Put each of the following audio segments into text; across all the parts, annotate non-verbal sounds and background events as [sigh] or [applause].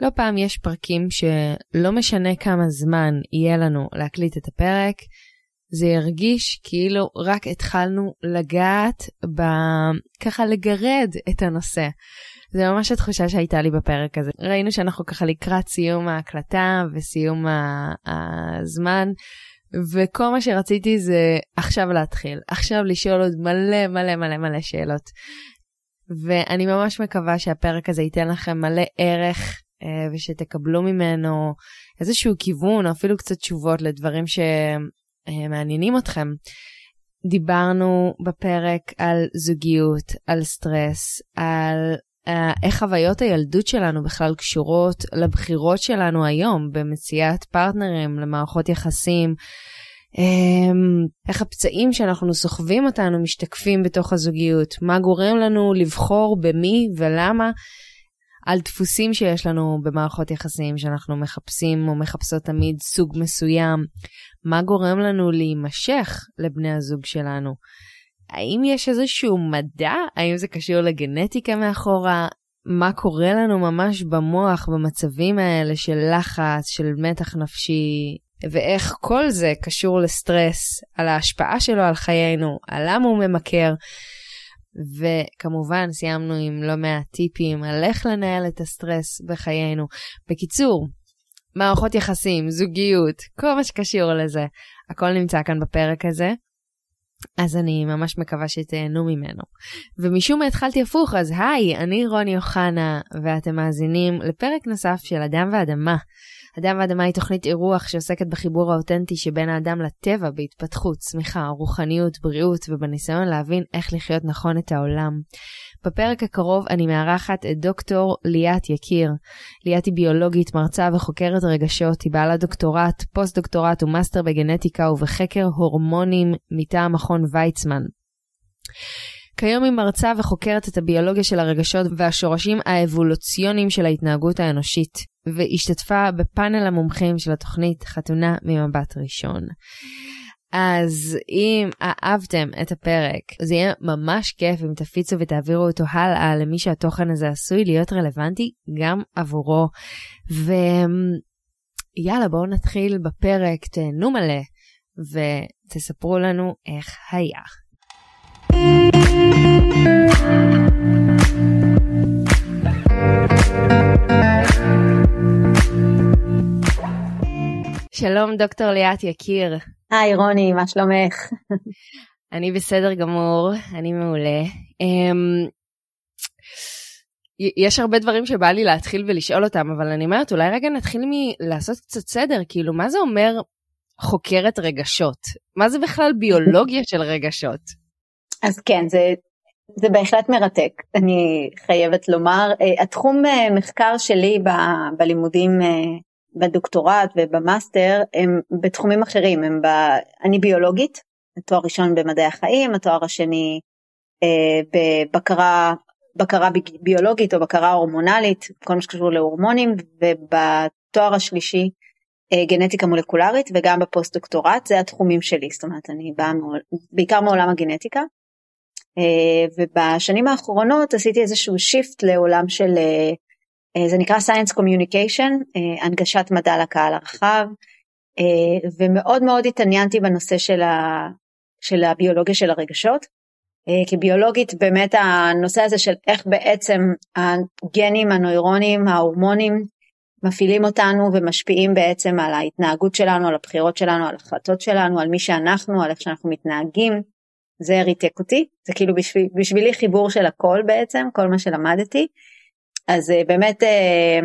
לא פעם יש פרקים שלא משנה כמה זמן יהיה לנו להקליט את הפרק, זה ירגיש כאילו רק התחלנו לגעת ב... ככה לגרד את הנושא. זה ממש התחושה שהייתה לי בפרק הזה. ראינו שאנחנו ככה לקראת סיום ההקלטה וסיום הזמן, וכל מה שרציתי זה עכשיו להתחיל, עכשיו לשאול עוד מלא מלא מלא מלא שאלות. ואני ממש מקווה שהפרק הזה ייתן לכם מלא ערך ושתקבלו ממנו איזשהו כיוון או אפילו קצת תשובות לדברים שמעניינים אתכם. דיברנו בפרק על זוגיות, על סטרס, על uh, איך חוויות הילדות שלנו בכלל קשורות לבחירות שלנו היום במציאת פרטנרים למערכות יחסים. Um, איך הפצעים שאנחנו סוחבים אותנו משתקפים בתוך הזוגיות, מה גורם לנו לבחור במי ולמה, על דפוסים שיש לנו במערכות יחסים שאנחנו מחפשים או מחפשות תמיד סוג מסוים, מה גורם לנו להימשך לבני הזוג שלנו. האם יש איזשהו מדע? האם זה קשור לגנטיקה מאחורה? מה קורה לנו ממש במוח במצבים האלה של לחץ, של מתח נפשי, ואיך כל זה קשור לסטרס, על ההשפעה שלו על חיינו, על למה הוא ממכר. וכמובן סיימנו עם לא מעט טיפים על איך לנהל את הסטרס בחיינו. בקיצור, מערכות יחסים, זוגיות, כל מה שקשור לזה, הכל נמצא כאן בפרק הזה. אז אני ממש מקווה שתהנו ממנו. ומשום מה התחלתי הפוך, אז היי, אני רוני אוחנה, ואתם מאזינים לפרק נוסף של אדם ואדמה. אדם ואדמה היא תוכנית אירוח שעוסקת בחיבור האותנטי שבין האדם לטבע בהתפתחות, צמיחה, רוחניות, בריאות ובניסיון להבין איך לחיות נכון את העולם. בפרק הקרוב אני מארחת את דוקטור ליאת יקיר. ליאת היא ביולוגית, מרצה וחוקרת רגשות, היא בעלת דוקטורט, פוסט דוקטורט ומאסטר בגנטיקה ובחקר הורמונים מטעם מכון ויצמן. כיום היא מרצה וחוקרת את הביולוגיה של הרגשות והשורשים האבולוציוניים של ההתנהגות האנושית, והשתתפה בפאנל המומחים של התוכנית חתונה ממבט ראשון. אז אם אהבתם את הפרק, זה יהיה ממש כיף אם תפיצו ותעבירו אותו הלאה למי שהתוכן הזה עשוי להיות רלוונטי גם עבורו. ויאללה, בואו נתחיל בפרק, תהנו מלא ותספרו לנו איך היה. שלום דוקטור ליאת יקיר. היי רוני, מה שלומך? אני בסדר גמור, אני מעולה. Um, יש הרבה דברים שבא לי להתחיל ולשאול אותם, אבל אני אומרת, אולי רגע נתחיל מלעשות קצת סדר, כאילו, מה זה אומר חוקרת רגשות? מה זה בכלל ביולוגיה של רגשות? אז כן, זה, זה בהחלט מרתק, אני חייבת לומר. אה, התחום אה, מחקר שלי ב, בלימודים אה, בדוקטורט ובמאסטר הם בתחומים אחרים, הם ב... אני ביולוגית, התואר ראשון במדעי החיים, התואר השני בבקרה בקרה ביולוגית או בקרה הורמונלית, כל מה שקשור להורמונים, ובתואר השלישי גנטיקה מולקולרית וגם בפוסט דוקטורט, זה התחומים שלי, זאת אומרת אני באה בעיקר מעולם הגנטיקה. אה, ובשנים האחרונות עשיתי איזשהו shift לעולם של אה, אה, זה נקרא Science Communication, הנגשת מדע לקהל הרחב, ומאוד מאוד התעניינתי בנושא של, ה, של הביולוגיה של הרגשות. כביולוגית באמת הנושא הזה של איך בעצם הגנים, הנוירונים, ההורמונים מפעילים אותנו ומשפיעים בעצם על ההתנהגות שלנו, על הבחירות שלנו, על החלטות שלנו, על מי שאנחנו, על איך שאנחנו מתנהגים. זה ריתק אותי, זה כאילו בשביל, בשבילי חיבור של הכל בעצם, כל מה שלמדתי. אז אה, באמת אה,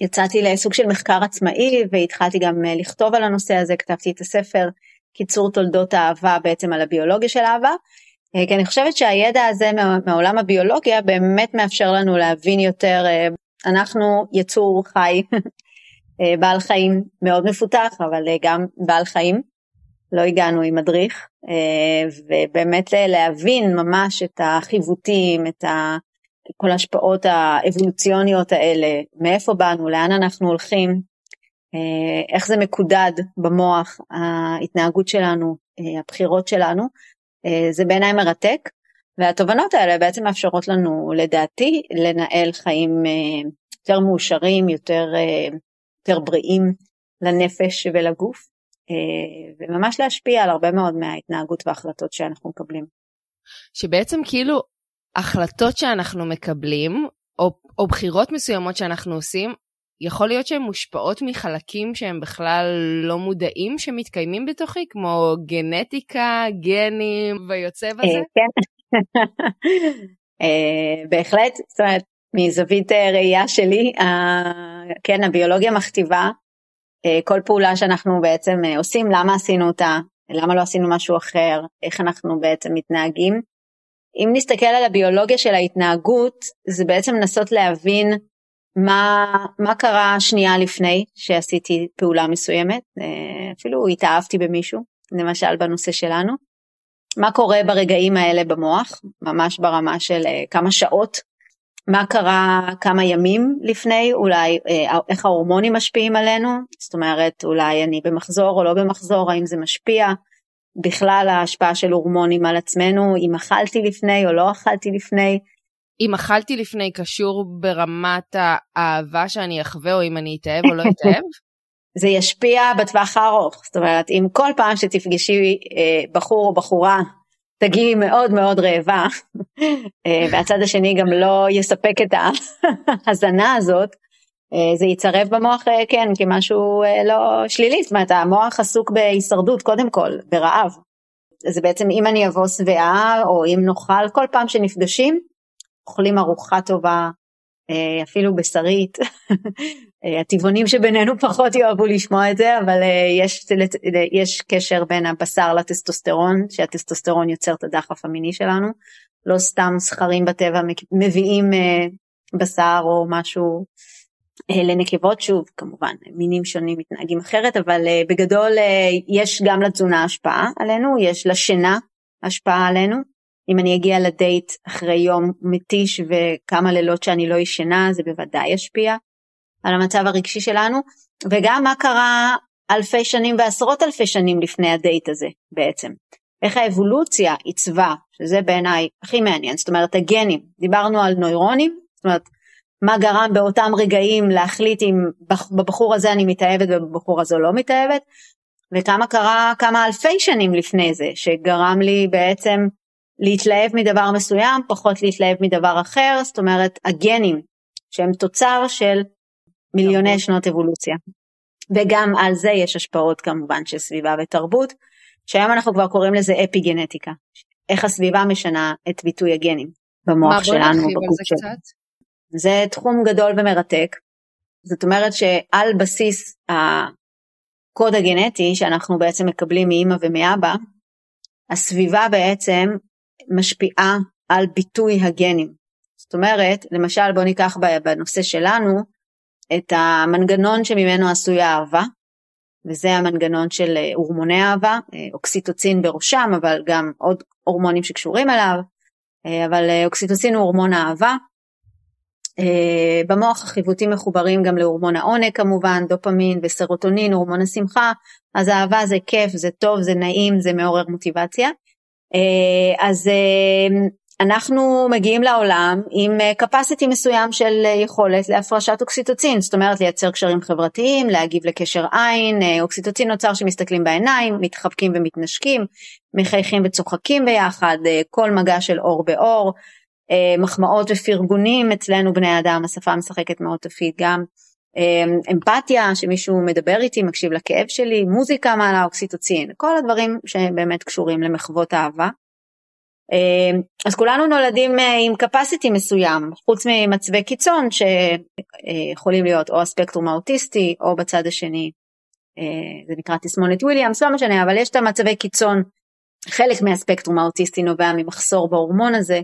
יצאתי לסוג של מחקר עצמאי והתחלתי גם אה, לכתוב על הנושא הזה, כתבתי את הספר קיצור תולדות האהבה בעצם על הביולוגיה של אהבה. כי אני חושבת שהידע הזה מעולם הביולוגיה באמת מאפשר לנו להבין יותר, אנחנו יצור חי, [laughs] בעל חיים מאוד מפותח, אבל גם בעל חיים, לא הגענו עם מדריך, ובאמת להבין ממש את החיווטים, את ה... כל ההשפעות האבולוציוניות האלה, מאיפה באנו, לאן אנחנו הולכים, אה, איך זה מקודד במוח, ההתנהגות שלנו, אה, הבחירות שלנו, אה, זה בעיניי מרתק, והתובנות האלה בעצם מאפשרות לנו לדעתי לנהל חיים יותר מאושרים, יותר, יותר בריאים לנפש ולגוף, וממש להשפיע על הרבה מאוד מההתנהגות וההחלטות שאנחנו מקבלים. שבעצם כאילו החלטות שאנחנו מקבלים, או, או בחירות מסוימות שאנחנו עושים, יכול להיות שהן מושפעות מחלקים שהם בכלל לא מודעים שמתקיימים בתוכי, כמו גנטיקה, גנים ויוצא בזה? אה, כן, [laughs] אה, בהחלט, זאת אומרת, מזווית אה, ראייה שלי, כן, הביולוגיה מכתיבה כל פעולה שאנחנו בעצם עושים, למה עשינו אותה, למה לא עשינו משהו אחר, איך אנחנו בעצם מתנהגים. אם נסתכל על הביולוגיה של ההתנהגות, זה בעצם לנסות להבין מה, מה קרה שנייה לפני שעשיתי פעולה מסוימת, אה, אפילו התאהבתי במישהו, למשל בנושא שלנו, מה קורה ברגעים האלה במוח, ממש ברמה של אה, כמה שעות, מה קרה כמה ימים לפני, אולי אה, איך ההורמונים משפיעים עלינו, זאת אומרת אולי אני במחזור או לא במחזור, האם זה משפיע, בכלל ההשפעה של הורמונים על עצמנו, אם אכלתי לפני או לא אכלתי לפני, אם אכלתי לפני קשור ברמת האהבה שאני אחווה או אם אני אתאהב או לא אתאהב? [laughs] זה ישפיע בטווח הארוך, זאת אומרת אם כל פעם שתפגשי אה, בחור או בחורה תגיעי מאוד מאוד רעבה אה, והצד השני גם לא יספק את ההזנה הזאת, אה, זה יצרב במוח אה, כן כמשהו לא שלילי, זאת אומרת המוח עסוק בהישרדות קודם כל, ברעב. זה בעצם אם אני אבוא שבעה או אם נאכל כל פעם שנפגשים אוכלים ארוחה טובה, אפילו בשרית. אה, הטבעונים שבינינו [laughs] פחות יאהבו לשמוע את זה, אבל אה, יש, יש קשר בין הבשר לטסטוסטרון, שהטסטוסטרון יוצר את הדחף המיני שלנו. לא סתם זכרים בטבע מביאים בשר או משהו לנקבות, שוב כמובן מינים שונים מתנהגים אחרת, אבל בגדול יש גם לתזונה השפעה עלינו, יש לשינה השפעה עלינו. אם אני אגיע לדייט אחרי יום מתיש וכמה לילות שאני לא ישנה, זה בוודאי ישפיע על המצב הרגשי שלנו, וגם מה קרה אלפי שנים ועשרות אלפי שנים לפני הדייט הזה בעצם. איך האבולוציה עיצבה, שזה בעיניי הכי מעניין, זאת אומרת הגנים, דיברנו על נוירונים, זאת אומרת מה גרם באותם רגעים להחליט אם בבחור הזה אני מתאהבת ובבחור הזו לא מתאהבת, וכמה קרה כמה אלפי שנים לפני זה, שגרם לי בעצם להתלהב מדבר מסוים, פחות להתלהב מדבר אחר, זאת אומרת הגנים שהם תוצר של מיליוני שנות אבולוציה. וגם על זה יש השפעות כמובן של סביבה ותרבות, שהיום אנחנו כבר קוראים לזה אפי גנטיקה, איך הסביבה משנה את ביטוי הגנים במוח שלנו. מה בוא נרחיב על זה קצת? זה תחום גדול ומרתק. זאת אומרת שעל בסיס הקוד הגנטי שאנחנו בעצם מקבלים מאימא ומאבא, הסביבה בעצם משפיעה על ביטוי הגנים. זאת אומרת, למשל בוא ניקח בנושא שלנו את המנגנון שממנו עשויה אהבה, וזה המנגנון של אה, הורמוני אהבה, אה, אוקסיטוצין בראשם, אבל גם עוד הורמונים שקשורים אליו, אה, אבל אוקסיטוצין הוא הורמון האהבה. במוח החיווטים מחוברים גם להורמון העונג כמובן, דופמין וסרוטונין, הורמון השמחה, אז אהבה זה כיף, זה טוב, זה נעים, זה מעורר מוטיבציה. אז אנחנו מגיעים לעולם עם capacity מסוים של יכולת להפרשת אוקסיטוצין, זאת אומרת לייצר קשרים חברתיים, להגיב לקשר עין, אה, אוקסיטוצין נוצר שמסתכלים בעיניים, מתחבקים ומתנשקים, מחייכים וצוחקים ביחד, כל מגע של אור באור, מחמאות ופרגונים אצלנו בני אדם, השפה משחקת מאוד תפקיד גם. אמ, אמפתיה, שמישהו מדבר איתי, מקשיב לכאב שלי, מוזיקה מעלה אוקסיטוצין, כל הדברים שבאמת קשורים למחוות אהבה. אמ, אז כולנו נולדים אה, עם capacity מסוים, חוץ ממצבי קיצון שיכולים להיות או הספקטרום האוטיסטי או בצד השני, אה, זה נקרא תסמונת וויליאמס, לא משנה, אבל יש את המצבי קיצון, חלק מהספקטרום האוטיסטי נובע ממחסור בהורמון הזה,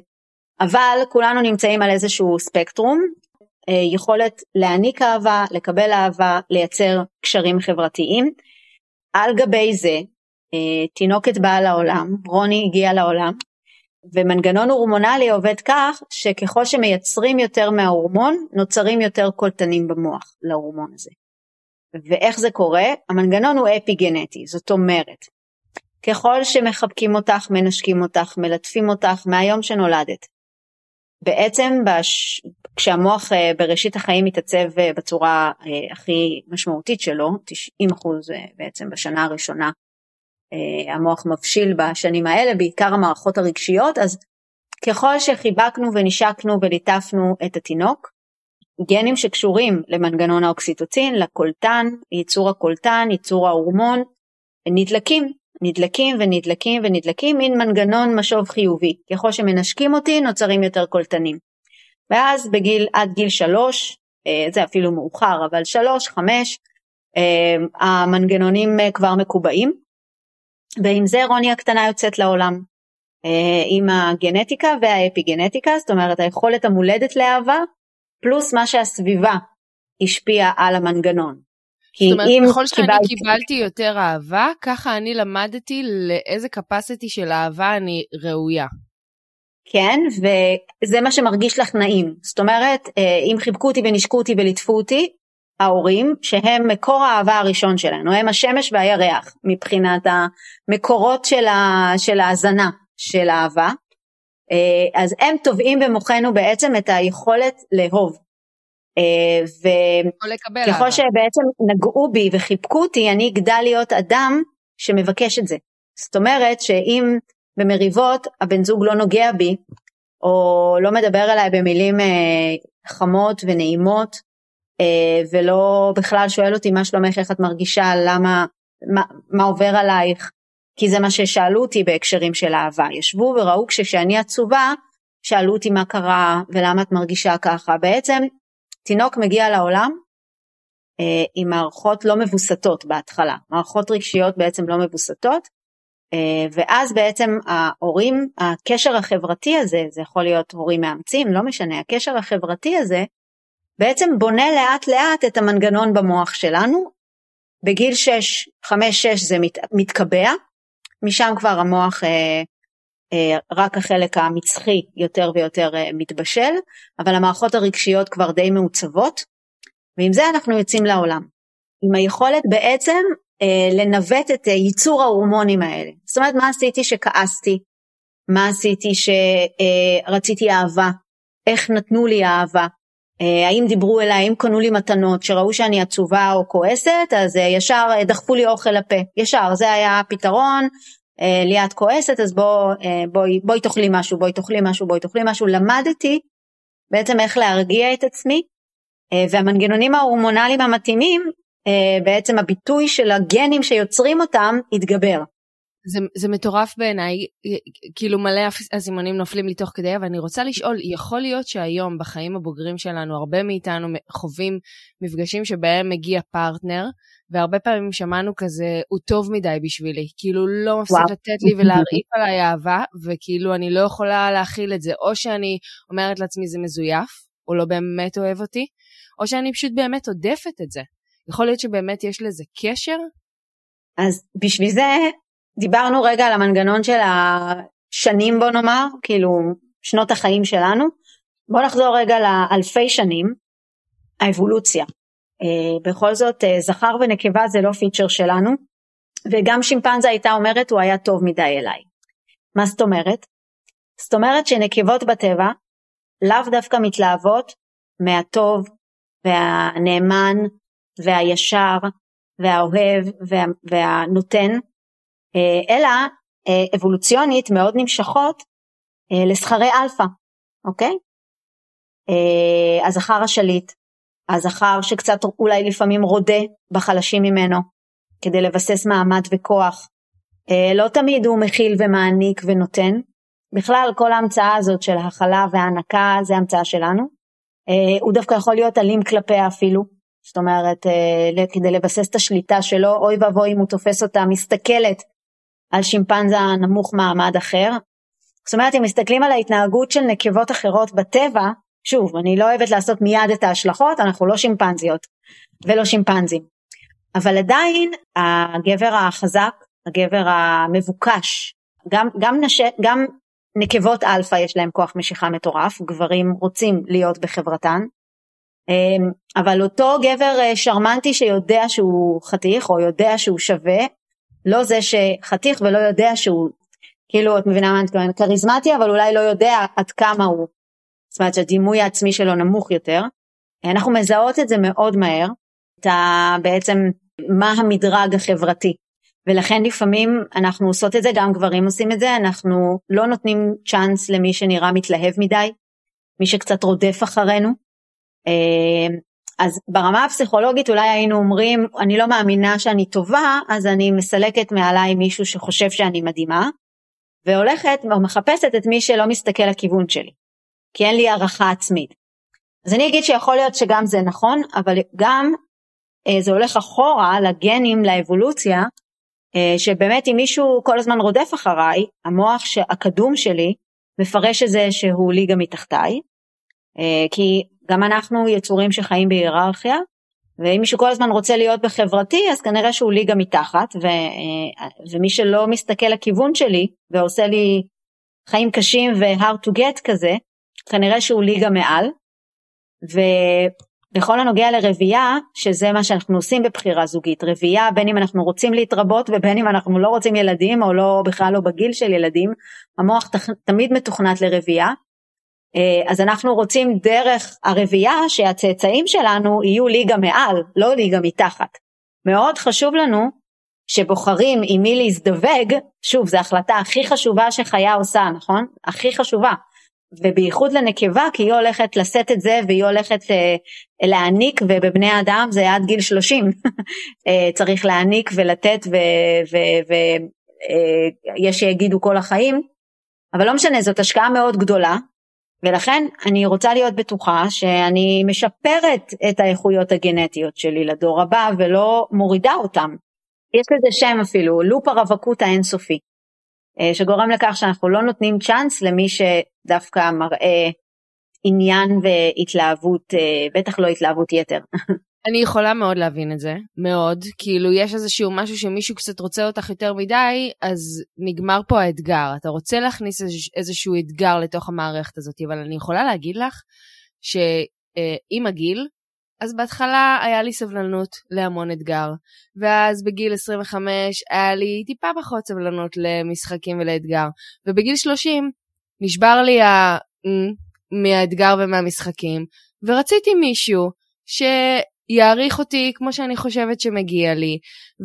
אבל כולנו נמצאים על איזשהו ספקטרום אה, יכולת להעניק אהבה, לקבל אהבה, לייצר קשרים חברתיים. על גבי זה, אה, תינוקת באה לעולם, רוני הגיעה לעולם, ומנגנון הורמונלי עובד כך שככל שמייצרים יותר מההורמון, נוצרים יותר קולטנים במוח להורמון הזה. ואיך זה קורה? המנגנון הוא אפי גנטי, זאת אומרת, ככל שמחבקים אותך, מנשקים אותך, מלטפים אותך מהיום שנולדת, בעצם בש... כשהמוח אה, בראשית החיים מתעצב אה, בצורה אה, הכי משמעותית שלו, 90 אחוז בעצם בשנה הראשונה המוח מבשיל בשנים האלה, בעיקר המערכות הרגשיות, אז ככל שחיבקנו ונשקנו וליטפנו את התינוק, גנים שקשורים למנגנון האוקסיטוצין, לקולטן, ייצור הקולטן, ייצור ההורמון, נדלקים, נדלקים ונדלקים ונדלקים, מין מנגנון משוב חיובי. ככל שמנשקים אותי נוצרים יותר קולטנים. ואז בגיל, עד גיל שלוש, אה, זה אפילו מאוחר, אבל שלוש, חמש, אה, המנגנונים אה, כבר מקובעים, ועם זה רוני הקטנה יוצאת לעולם. עם הגנטיקה והאפיגנטיקה, זאת אומרת היכולת המולדת לאהבה, פלוס מה שהסביבה השפיעה על המנגנון. זאת אומרת, ככל שאני קיבלתי... קיבלתי יותר אהבה, ככה אני למדתי לאיזה capacity של אהבה אני ראויה. כן, וזה מה שמרגיש לך נעים. זאת אומרת, אה, אם חיבקו אותי ונשקו אותי וליטפו אותי, ההורים, שהם מקור האהבה הראשון שלנו, הם השמש והירח מבחינת המקורות של, ה, של ההזנה של האהבה, אה, אז הם טובעים במוחנו בעצם את היכולת לאהוב. אה, וככל שבעצם נגעו בי וחיבקו אותי, אני אגדל להיות אדם שמבקש את זה. זאת אומרת שאם במריבות הבן זוג לא נוגע בי, או לא מדבר אליי במילים אה, חמות ונעימות, ולא בכלל שואל אותי מה שלומך, איך את מרגישה, למה, מה, מה עובר עלייך, כי זה מה ששאלו אותי בהקשרים של אהבה. ישבו וראו כשאני עצובה, שאלו אותי מה קרה ולמה את מרגישה ככה. בעצם תינוק מגיע לעולם אה, עם מערכות לא מבוסתות בהתחלה, מערכות רגשיות בעצם לא מבוסתות, אה, ואז בעצם ההורים, הקשר החברתי הזה, זה יכול להיות הורים מאמצים, לא משנה, הקשר החברתי הזה, בעצם בונה לאט לאט את המנגנון במוח שלנו. בגיל 6, 5-6 זה מת, מתקבע, משם כבר המוח אה, אה, רק החלק המצחי יותר ויותר אה, מתבשל, אבל המערכות הרגשיות כבר די מעוצבות, ועם זה אנחנו יוצאים לעולם. עם היכולת בעצם אה, לנווט את ייצור ההורמונים האלה. זאת אומרת, מה עשיתי שכעסתי? מה עשיתי שרציתי אהבה? איך נתנו לי אהבה? האם דיברו אליי, האם קנו לי מתנות, שראו שאני עצובה או כועסת, אז ישר דחפו לי אוכל לפה. ישר, זה היה הפתרון, אה, ליאת כועסת אז בוא, אה, בואי, בואי תאכלי משהו, בואי תאכלי משהו, בואי תאכלי משהו, למדתי בעצם איך להרגיע את עצמי אה, והמנגנונים ההורמונליים המתאימים בעצם הביטוי של הגנים שיוצרים אותם התגבר. זה, זה מטורף בעיניי, כאילו מלא אסימונים נופלים לי תוך כדי, אבל אני רוצה לשאול, יכול להיות שהיום בחיים הבוגרים שלנו, הרבה מאיתנו חווים מפגשים שבהם מגיע פרטנר, והרבה פעמים שמענו כזה, הוא טוב מדי בשבילי, כאילו לא מפסיק לתת לי ולהרעיף [laughs] עליי אהבה, וכאילו אני לא יכולה להכיל את זה, או שאני אומרת לעצמי זה מזויף, הוא לא באמת אוהב אותי, או שאני פשוט באמת עודפת את זה. יכול להיות שבאמת יש לזה קשר? אז בשביל זה דיברנו רגע על המנגנון של השנים בוא נאמר, כאילו שנות החיים שלנו. בוא נחזור רגע לאלפי שנים, האבולוציה. אה, בכל זאת אה, זכר ונקבה זה לא פיצ'ר שלנו, וגם שימפנזה הייתה אומרת הוא היה טוב מדי אליי. מה זאת אומרת? זאת אומרת שנקבות בטבע לאו דווקא מתלהבות מהטוב והנאמן והישר והאוהב וה, והנותן, אלא אבולוציונית מאוד נמשכות לזכרי אלפא, אוקיי? הזכר השליט, הזכר שקצת אולי לפעמים רודה בחלשים ממנו כדי לבסס מעמד וכוח. אה, לא תמיד הוא מכיל ומעניק ונותן. בכלל כל ההמצאה הזאת של הכלה והענקה זה המצאה שלנו. אה, הוא דווקא יכול להיות אלים כלפיה אפילו. זאת אומרת אה, כדי לבסס את השליטה שלו אוי ואבוי אם הוא תופס אותה מסתכלת על שימפנזה נמוך מעמד אחר. זאת אומרת אם מסתכלים על ההתנהגות של נקבות אחרות בטבע שוב, אני לא אוהבת לעשות מיד את ההשלכות, אנחנו לא שימפנזיות ולא שימפנזים. אבל עדיין הגבר החזק, הגבר המבוקש, גם, גם, נש... גם נקבות אלפא יש להם כוח משיכה מטורף, גברים רוצים להיות בחברתן, אמ, אבל אותו גבר אה, שרמנטי שיודע שהוא חתיך או יודע שהוא שווה, לא זה שחתיך ולא יודע שהוא, כאילו את מבינה מה אני מתכוונת, כריזמטי אבל אולי לא יודע עד כמה הוא זאת אומרת שהדימוי העצמי שלו נמוך יותר, אנחנו מזהות את זה מאוד מהר, את ה, בעצם מה המדרג החברתי. ולכן לפעמים אנחנו עושות את זה, גם גברים עושים את זה, אנחנו לא נותנים צ'אנס למי שנראה מתלהב מדי, מי שקצת רודף אחרינו. אז ברמה הפסיכולוגית אולי היינו אומרים, אני לא מאמינה שאני טובה, אז אני מסלקת מעליי מישהו שחושב שאני מדהימה, והולכת או מחפשת את מי שלא מסתכל לכיוון שלי, כי אין לי הערכה עצמית. אז אני אגיד שיכול להיות שגם זה נכון, אבל גם אה, זה הולך אחורה לגנים, לאבולוציה, אה, שבאמת אם מישהו כל הזמן רודף אחריי, המוח הקדום שלי מפרש את זה שהוא ליגה מתחתיי, אה, כי גם אנחנו יצורים שחיים בהיררכיה, ואם מישהו כל הזמן רוצה להיות בחברתי אז כנראה שהוא ליגה מתחת ו, אה, ומי שלא מסתכל לכיוון שלי ועושה לי חיים קשים ו-hard to get כזה כנראה שהוא ליגה מעל. ובכל הנוגע לרבייה שזה מה שאנחנו עושים בבחירה זוגית רבייה בין אם אנחנו רוצים להתרבות ובין אם אנחנו לא רוצים ילדים או לא בכלל לא בגיל של ילדים המוח תמיד מתוכנת לרבייה אז אנחנו רוצים דרך הרבייה שהצאצאים שלנו יהיו ליגה מעל, לא ליגה מתחת. מאוד חשוב לנו שבוחרים עם מי להזדווג, שוב זו החלטה הכי חשובה שחיה עושה, נכון? הכי חשובה. ובייחוד לנקבה כי היא הולכת לשאת את זה והיא הולכת אה, להעניק ובבני אדם זה עד גיל 30 [laughs] אה, צריך להעניק ולתת ויש שיגידו כל החיים אבל לא משנה זאת השקעה מאוד גדולה ולכן אני רוצה להיות בטוחה שאני משפרת את האיכויות הגנטיות שלי לדור הבא ולא מורידה אותם. יש לזה שם אפילו, לופ הרווקות האינסופי, אה, שגורם לכך שאנחנו לא נותנים צ'אנס למי שדווקא מראה עניין והתלהבות, אה, בטח לא התלהבות יתר. [laughs] אני יכולה מאוד להבין את זה, מאוד. כאילו, יש איזשהו משהו שמישהו קצת רוצה אותך יותר מדי, אז נגמר פה האתגר. אתה רוצה להכניס איזשהו אתגר לתוך המערכת הזאת, אבל אני יכולה להגיד לך שעם הגיל, אז בהתחלה היה לי סבלנות להמון אתגר, ואז בגיל 25 היה לי טיפה פחות סבלנות למשחקים ולאתגר, ובגיל 30 נשבר לי ה... מהאתגר ומהמשחקים, ורציתי מישהו ש... יעריך אותי כמו שאני חושבת שמגיע לי,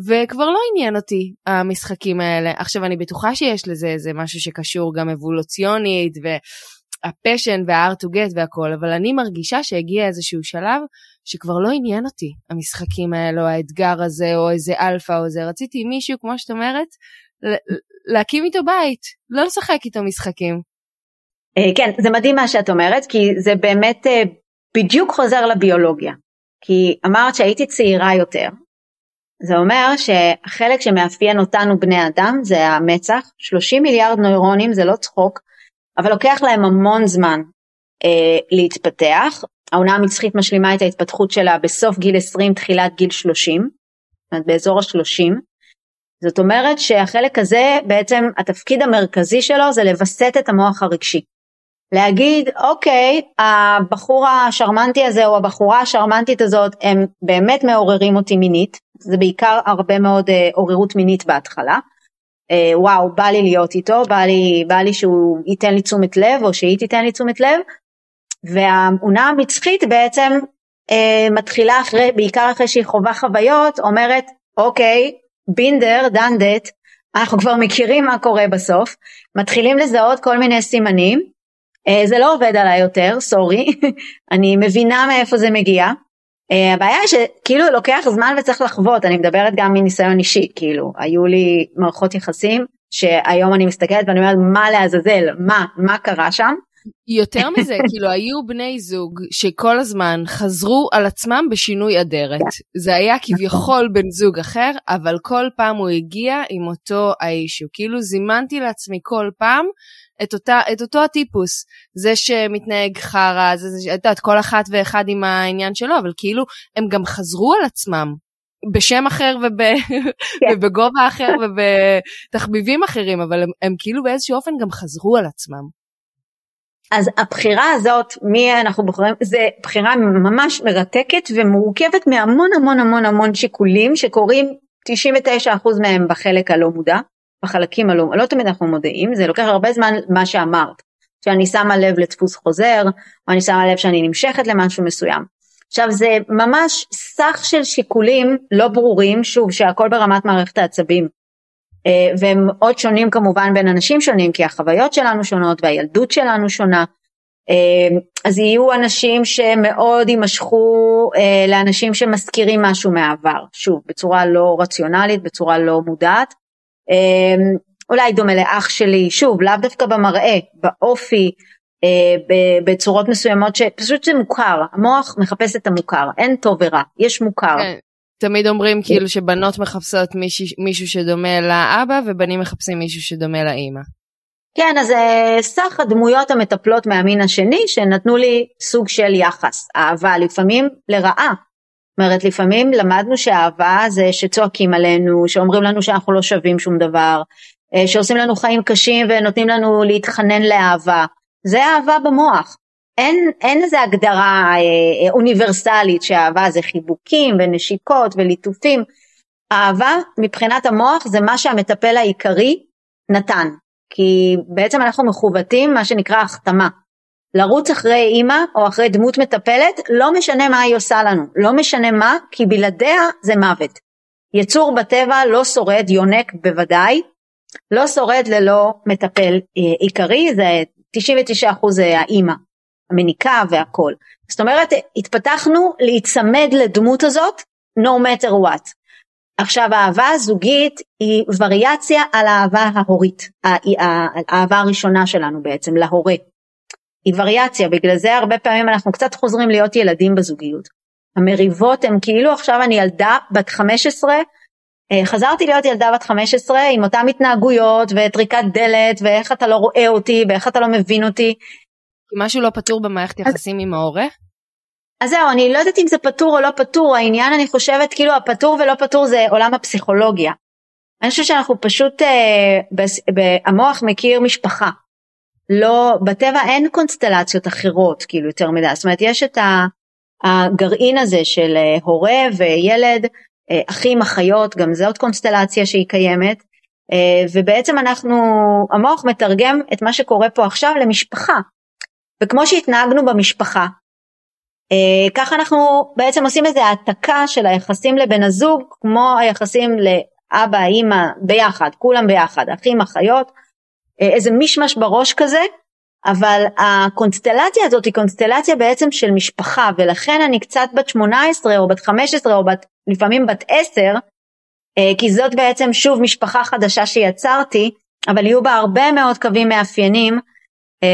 וכבר לא עניין אותי המשחקים האלה. עכשיו אני בטוחה שיש לזה איזה משהו שקשור גם אבולוציונית והפשן וה-art to get והכל, אבל אני מרגישה שהגיע איזשהו שלב שכבר לא עניין אותי המשחקים האלה או האתגר הזה או איזה אלפא או איזה, רציתי מישהו כמו שאת אומרת להקים איתו בית, לא לשחק איתו משחקים. אה, כן, זה מדהים מה שאת אומרת, כי זה באמת אה, בדיוק חוזר לביולוגיה. כי אמרת שהייתי צעירה יותר. זה אומר שהחלק שמאפיין אותנו בני אדם זה המצח, 30 מיליארד נוירונים זה לא צחוק, אבל לוקח להם המון זמן אה, להתפתח. העונה המצחית משלימה את ההתפתחות שלה בסוף גיל 20 תחילת גיל 30, זאת אומרת באזור ה-30. זאת אומרת שהחלק הזה בעצם התפקיד המרכזי שלו זה לווסת את המוח הרגשי. להגיד אוקיי הבחור השרמנטי הזה או הבחורה השרמנטית הזאת הם באמת מעוררים אותי מינית. זה בעיקר הרבה מאוד אה, עוררות מינית בהתחלה. אה, וואו בא לי להיות איתו בא לי, בא לי שהוא ייתן לי תשומת לב או שהיא תיתן לי תשומת לב. והעונה המצחית בעצם אה, מתחילה אחרי בעיקר אחרי שהיא חווה חוויות אומרת אוקיי בינדר דנדט אנחנו כבר מכירים מה קורה בסוף. מתחילים לזהות כל מיני סימנים זה לא עובד עליי יותר, סורי, [laughs] אני מבינה מאיפה זה מגיע. Uh, הבעיה היא שכאילו לוקח זמן וצריך לחוות, אני מדברת גם מניסיון אישי, כאילו, היו לי מערכות יחסים שהיום אני מסתכלת ואני אומרת מה לעזאזל, מה, מה קרה שם? יותר מזה, [laughs] כאילו היו בני זוג שכל הזמן חזרו על עצמם בשינוי אדרת. זה היה כביכול בן זוג אחר, אבל כל פעם הוא הגיע עם אותו האישו. כאילו זימנתי לעצמי כל פעם את, אותה, את אותו הטיפוס, זה שמתנהג חרא, זה, זה, את יודעת, כל אחת ואחד עם העניין שלו, אבל כאילו הם גם חזרו על עצמם. בשם אחר וב... [laughs] כן. ובגובה אחר ובתחביבים אחרים, אבל הם, הם כאילו באיזשהו אופן גם חזרו על עצמם. אז הבחירה הזאת, מי אנחנו בוחרים, זה בחירה ממש מרתקת ומורכבת מהמון המון המון המון שיקולים שקורים 99% מהם בחלק הלא מודע. בחלקים הלא, לא תמיד אנחנו מודעים, זה לוקח הרבה זמן מה שאמרת. שאני שמה לב לדפוס חוזר, או אני שמה לב שאני נמשכת למשהו מסוים. עכשיו זה ממש סך של שיקולים לא ברורים, שוב שהכל ברמת מערכת העצבים, והם מאוד שונים כמובן בין אנשים שונים, כי החוויות שלנו שונות והילדות שלנו שונה. אה, אז יהיו אנשים שמאוד יימשכו אה, לאנשים שמזכירים משהו מהעבר, שוב, בצורה לא רציונלית, בצורה לא מודעת. אולי דומה לאח שלי, שוב, לאו דווקא במראה, באופי, בצורות מסוימות שפשוט זה מוכר, המוח מחפש את המוכר, אין טוב ורע, יש מוכר. כן. תמיד אומרים כאילו שבנות מחפשות מישהו, מישהו שדומה לאבא ובנים מחפשים מישהו שדומה לאימא. כן, אז uh, סך הדמויות המטפלות מהמין השני שנתנו לי סוג של יחס, אהבה, לפעמים לרעה. זאת אומרת, לפעמים למדנו שאהבה זה שצועקים עלינו, שאומרים לנו שאנחנו לא שווים שום דבר, uh, שעושים לנו חיים קשים ונותנים לנו להתחנן לאהבה. זה אהבה במוח. אין, אין איזה הגדרה אה, אוניברסלית שאהבה זה חיבוקים ונשיקות וליטופים. אהבה מבחינת המוח זה מה שהמטפל העיקרי נתן. כי בעצם אנחנו מכוותים מה שנקרא החתמה. לרוץ אחרי אימא או אחרי דמות מטפלת, לא משנה מה היא עושה לנו, לא משנה מה, כי בלעדיה זה מוות. יצור בטבע לא שורד, יונק בוודאי, לא שורד ללא מטפל אה, עיקרי, זה 99% זה האימא, המניקה והכל. זאת אומרת, התפתחנו להיצמד לדמות הזאת, no matter what. עכשיו האהבה הזוגית היא וריאציה על האהבה ההורית, האהבה הראשונה שלנו בעצם, להורה. היא וריאציה, בגלל זה הרבה פעמים אנחנו קצת חוזרים להיות ילדים בזוגיות. המריבות הן כאילו עכשיו אני ילדה בת 15, אה, חזרתי להיות ילדה בת 15 עם אותן התנהגויות וטריקת דלת ואיך אתה לא רואה אותי ואיך אתה לא מבין אותי משהו לא פתור במערכת יחסים עם ההורה? אז זהו, אני לא יודעת אם זה פתור או לא פתור, העניין אני חושבת כאילו הפתור ולא פתור זה עולם הפסיכולוגיה. אני חושבת שאנחנו פשוט, אה, בס, ב, המוח מכיר משפחה. לא, בטבע אין קונסטלציות אחרות כאילו יותר מדי, זאת אומרת יש את הגרעין הזה של אה, הורה וילד, אה, אחים, אחיות, גם זאת קונסטלציה שהיא קיימת, אה, ובעצם אנחנו, המוח מתרגם את מה שקורה פה עכשיו למשפחה. וכמו שהתנהגנו במשפחה, אה, ככה אנחנו בעצם עושים איזה העתקה של היחסים לבן הזוג כמו היחסים לאבא, אימא, ביחד, כולם ביחד, אחים, אחיות, אה, איזה מישמש בראש כזה, אבל הקונסטלציה הזאת היא קונסטלציה בעצם של משפחה ולכן אני קצת בת 18 או בת 15 או בת, לפעמים בת 10 אה, כי זאת בעצם שוב משפחה חדשה שיצרתי אבל יהיו בה הרבה מאוד קווים מאפיינים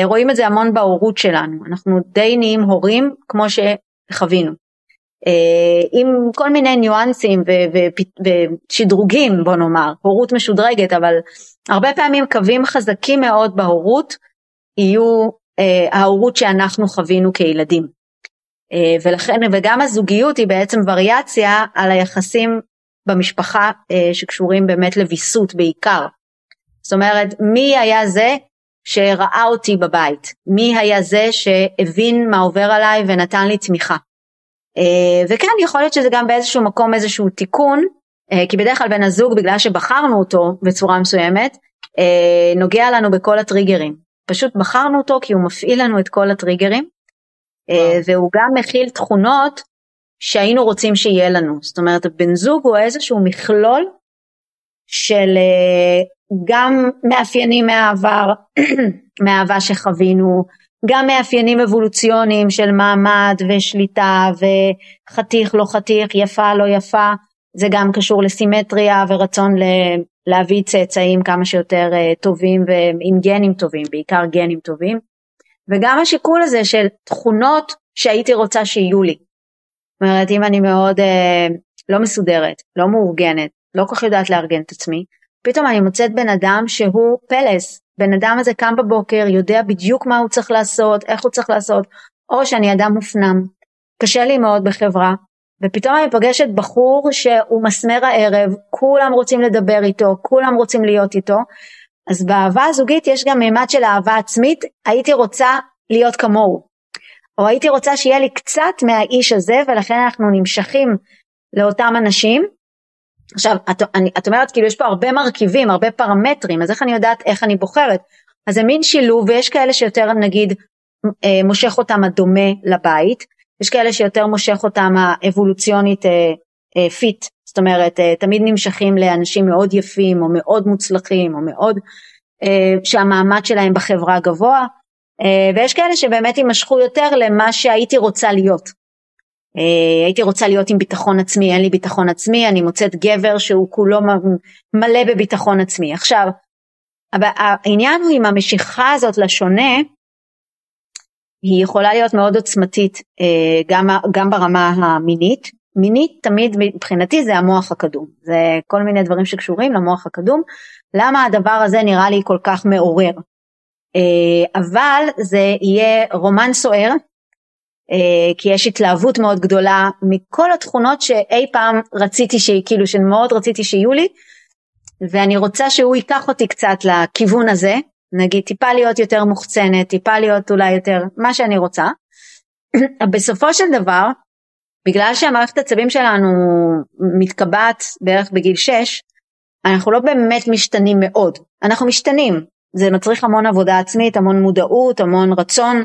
רואים את זה המון בהורות שלנו, אנחנו די נהיים הורים כמו שחווינו. אה, עם כל מיני ניואנסים ושדרוגים בוא נאמר, הורות משודרגת, אבל הרבה פעמים קווים חזקים מאוד בהורות יהיו אה, ההורות שאנחנו חווינו כילדים. ולכן, וגם הזוגיות היא בעצם וריאציה על היחסים במשפחה שקשורים באמת לוויסות בעיקר. זאת אומרת, מי היה זה שראה אותי בבית, מי היה זה שהבין מה עובר עליי ונתן לי תמיכה. אה, וכן יכול להיות שזה גם באיזשהו מקום איזשהו תיקון, אה, כי בדרך כלל בן הזוג בגלל שבחרנו אותו בצורה מסוימת, אה, נוגע לנו בכל הטריגרים. פשוט בחרנו אותו כי הוא מפעיל לנו את כל הטריגרים, והוא גם מכיל תכונות שהיינו רוצים שיהיה לנו. זאת אומרת, בן זוג הוא איזשהו מכלול של גם מאפיינים מהעבר, [clears throat] מהאהבה שחווינו, גם מאפיינים אבולוציוניים של מעמד ושליטה וחתיך לא חתיך, יפה לא יפה, זה גם קשור לסימטריה ורצון להביא צאצאים כמה שיותר אה, טובים ועם גנים טובים, בעיקר גנים טובים, וגם השיקול הזה של תכונות שהייתי רוצה שיהיו לי. זאת אומרת, אם אני מאוד אה, לא מסודרת, לא מאורגנת, לא כל כך יודעת לארגן את עצמי, פתאום אני מוצאת בן אדם שהוא פלס, בן אדם הזה קם בבוקר, יודע בדיוק מה הוא צריך לעשות, איך הוא צריך לעשות, או שאני אדם מופנם, קשה לי מאוד בחברה, ופתאום אני פוגשת בחור שהוא מסמר הערב, כולם רוצים לדבר איתו, כולם רוצים להיות איתו, אז באהבה הזוגית יש גם מימד של אהבה עצמית, הייתי רוצה להיות כמוהו, או הייתי רוצה שיהיה לי קצת מהאיש הזה, ולכן אנחנו נמשכים לאותם אנשים, עכשיו, את, אני, את אומרת כאילו יש פה הרבה מרכיבים, הרבה פרמטרים, אז איך אני יודעת איך אני בוחרת? אז זה מין שילוב ויש כאלה שיותר נגיד אה, מושך אותם הדומה לבית, יש כאלה שיותר מושך אותם האבולוציונית פיט, זאת אומרת תמיד נמשכים לאנשים מאוד יפים או מאוד מוצלחים או מאוד שהמעמד שלהם בחברה גבוה ויש כאלה שבאמת יימשכו יותר למה שהייתי רוצה להיות. הייתי רוצה להיות עם ביטחון עצמי, אין לי ביטחון עצמי, אני מוצאת גבר שהוא כולו מלא בביטחון עצמי. עכשיו, העניין הוא עם המשיכה הזאת לשונה, היא יכולה להיות מאוד עוצמתית אה, גם, גם ברמה המינית. מינית תמיד מבחינתי זה המוח הקדום, זה כל מיני דברים שקשורים למוח הקדום. למה הדבר הזה נראה לי כל כך מעורר? אה, אבל זה יהיה רומן סוער, אה, כי יש התלהבות מאוד גדולה מכל התכונות שאי פעם רציתי, כאילו שמאוד רציתי שיהיו לי, ואני רוצה שהוא ייקח אותי קצת לכיוון הזה, נגיד טיפה להיות יותר מוחצנת, טיפה להיות אולי יותר מה שאני רוצה. [clears throat] בסופו של דבר, בגלל שהמערכת עצבים שלנו מתקבעת בערך בגיל 6, אנחנו לא באמת משתנים מאוד, אנחנו משתנים, זה מצריך המון עבודה עצמית, המון מודעות, המון רצון,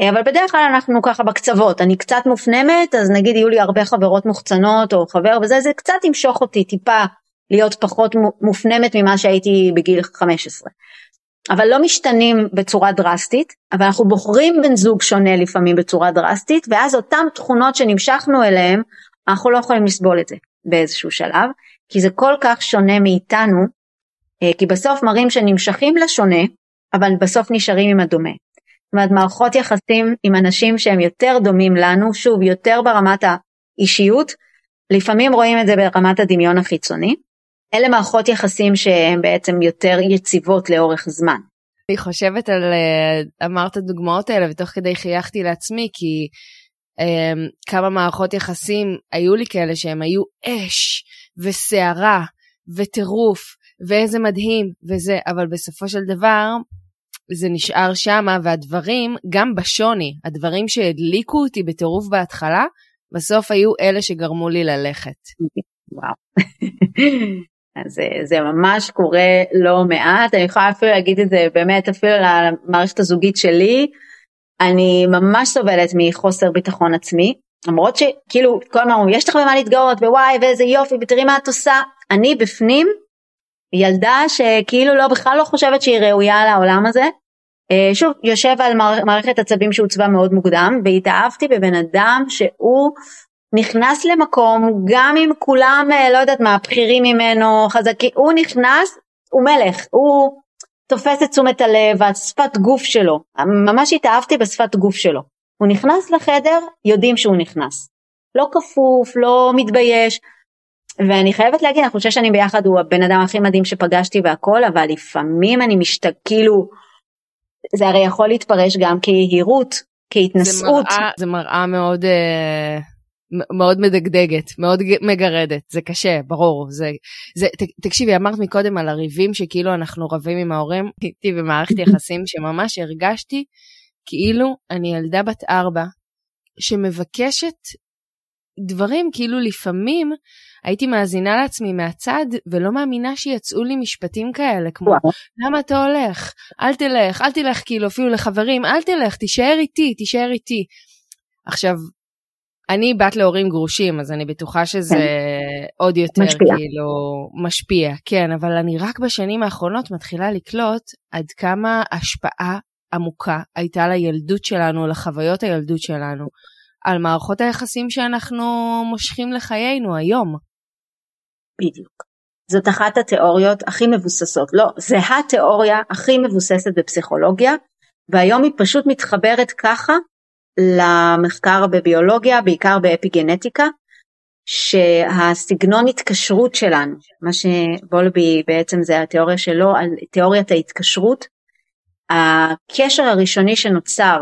אבל בדרך כלל אנחנו ככה בקצוות, אני קצת מופנמת, אז נגיד יהיו לי הרבה חברות מוחצנות או חבר וזה, זה קצת ימשוך אותי טיפה להיות פחות מופנמת ממה שהייתי בגיל 15. אבל לא משתנים בצורה דרסטית, אבל אנחנו בוחרים בן זוג שונה לפעמים בצורה דרסטית, ואז אותן תכונות שנמשכנו אליהן, אנחנו לא יכולים לסבול את זה באיזשהו שלב, כי זה כל כך שונה מאיתנו, אה, כי בסוף מראים שנמשכים לשונה, אבל בסוף נשארים עם הדומה. זאת אומרת מערכות יחסים עם אנשים שהם יותר דומים לנו, שוב יותר ברמת האישיות, לפעמים רואים את זה ברמת הדמיון החיצוני, אלה מערכות יחסים שהן בעצם יותר יציבות לאורך זמן. אני חושבת על, אה, אמרת הדוגמאות האלה ותוך כדי חייכתי לעצמי כי um, כמה מערכות יחסים היו לי כאלה שהם היו אש וסערה וטירוף ואיזה מדהים וזה, אבל בסופו של דבר זה נשאר שמה והדברים, גם בשוני, הדברים שהדליקו אותי בטירוף בהתחלה, בסוף היו אלה שגרמו לי ללכת. וואו. [laughs] אז אה, זה ממש קורה לא מעט, אני יכולה אפילו להגיד את זה באמת אפילו למערכת הזוגית שלי, אני ממש סובלת מחוסר ביטחון עצמי, למרות שכאילו כל הזמן אומרים יש לך במה להתגאות ווואי ואיזה יופי ותראי מה את עושה, אני בפנים ילדה שכאילו לא בכלל לא חושבת שהיא ראויה לעולם הזה. אה, שוב יושב על מערכת עצבים שהוצבה מאוד מוקדם והתאהבתי בבן אדם שהוא נכנס למקום גם אם כולם אה, לא יודעת מה בכירים ממנו חזקים הוא נכנס הוא מלך הוא תופס את תשומת הלב השפת גוף שלו. ממש התאהבתי בשפת גוף שלו. הוא נכנס לחדר יודעים שהוא נכנס. לא כפוף לא מתבייש ואני חייבת להגיד אנחנו שש שנים ביחד הוא הבן אדם הכי מדהים שפגשתי והכל אבל לפעמים אני משתק כאילו זה הרי יכול להתפרש גם כיהירות כהתנשאות. זה זה מראה מאוד uh, מאוד מדגדגת, מאוד מגרדת, זה קשה, ברור. זה, זה, ת, תקשיבי, אמרת מקודם על הריבים שכאילו אנחנו רבים עם ההורים, [laughs] הייתי במערכת יחסים שממש הרגשתי כאילו אני ילדה בת ארבע שמבקשת דברים, כאילו לפעמים הייתי מאזינה לעצמי מהצד ולא מאמינה שיצאו לי משפטים כאלה, כמו למה אתה הולך? אל תלך, אל תלך כאילו אפילו לחברים, אל תלך, תישאר איתי, תישאר איתי. עכשיו, אני בת להורים גרושים, אז אני בטוחה שזה כן. עוד יותר משפיע. כאילו משפיע, כן, אבל אני רק בשנים האחרונות מתחילה לקלוט עד כמה השפעה עמוקה הייתה לילדות שלנו, לחוויות הילדות שלנו, על מערכות היחסים שאנחנו מושכים לחיינו היום. בדיוק. זאת אחת התיאוריות הכי מבוססות, לא, זה התיאוריה הכי מבוססת בפסיכולוגיה, והיום היא פשוט מתחברת ככה למחקר בביולוגיה, בעיקר באפיגנטיקה, שהסגנון התקשרות שלנו, מה שבולבי בעצם זה התיאוריה שלו על תיאוריית ההתקשרות, הקשר הראשוני שנוצר,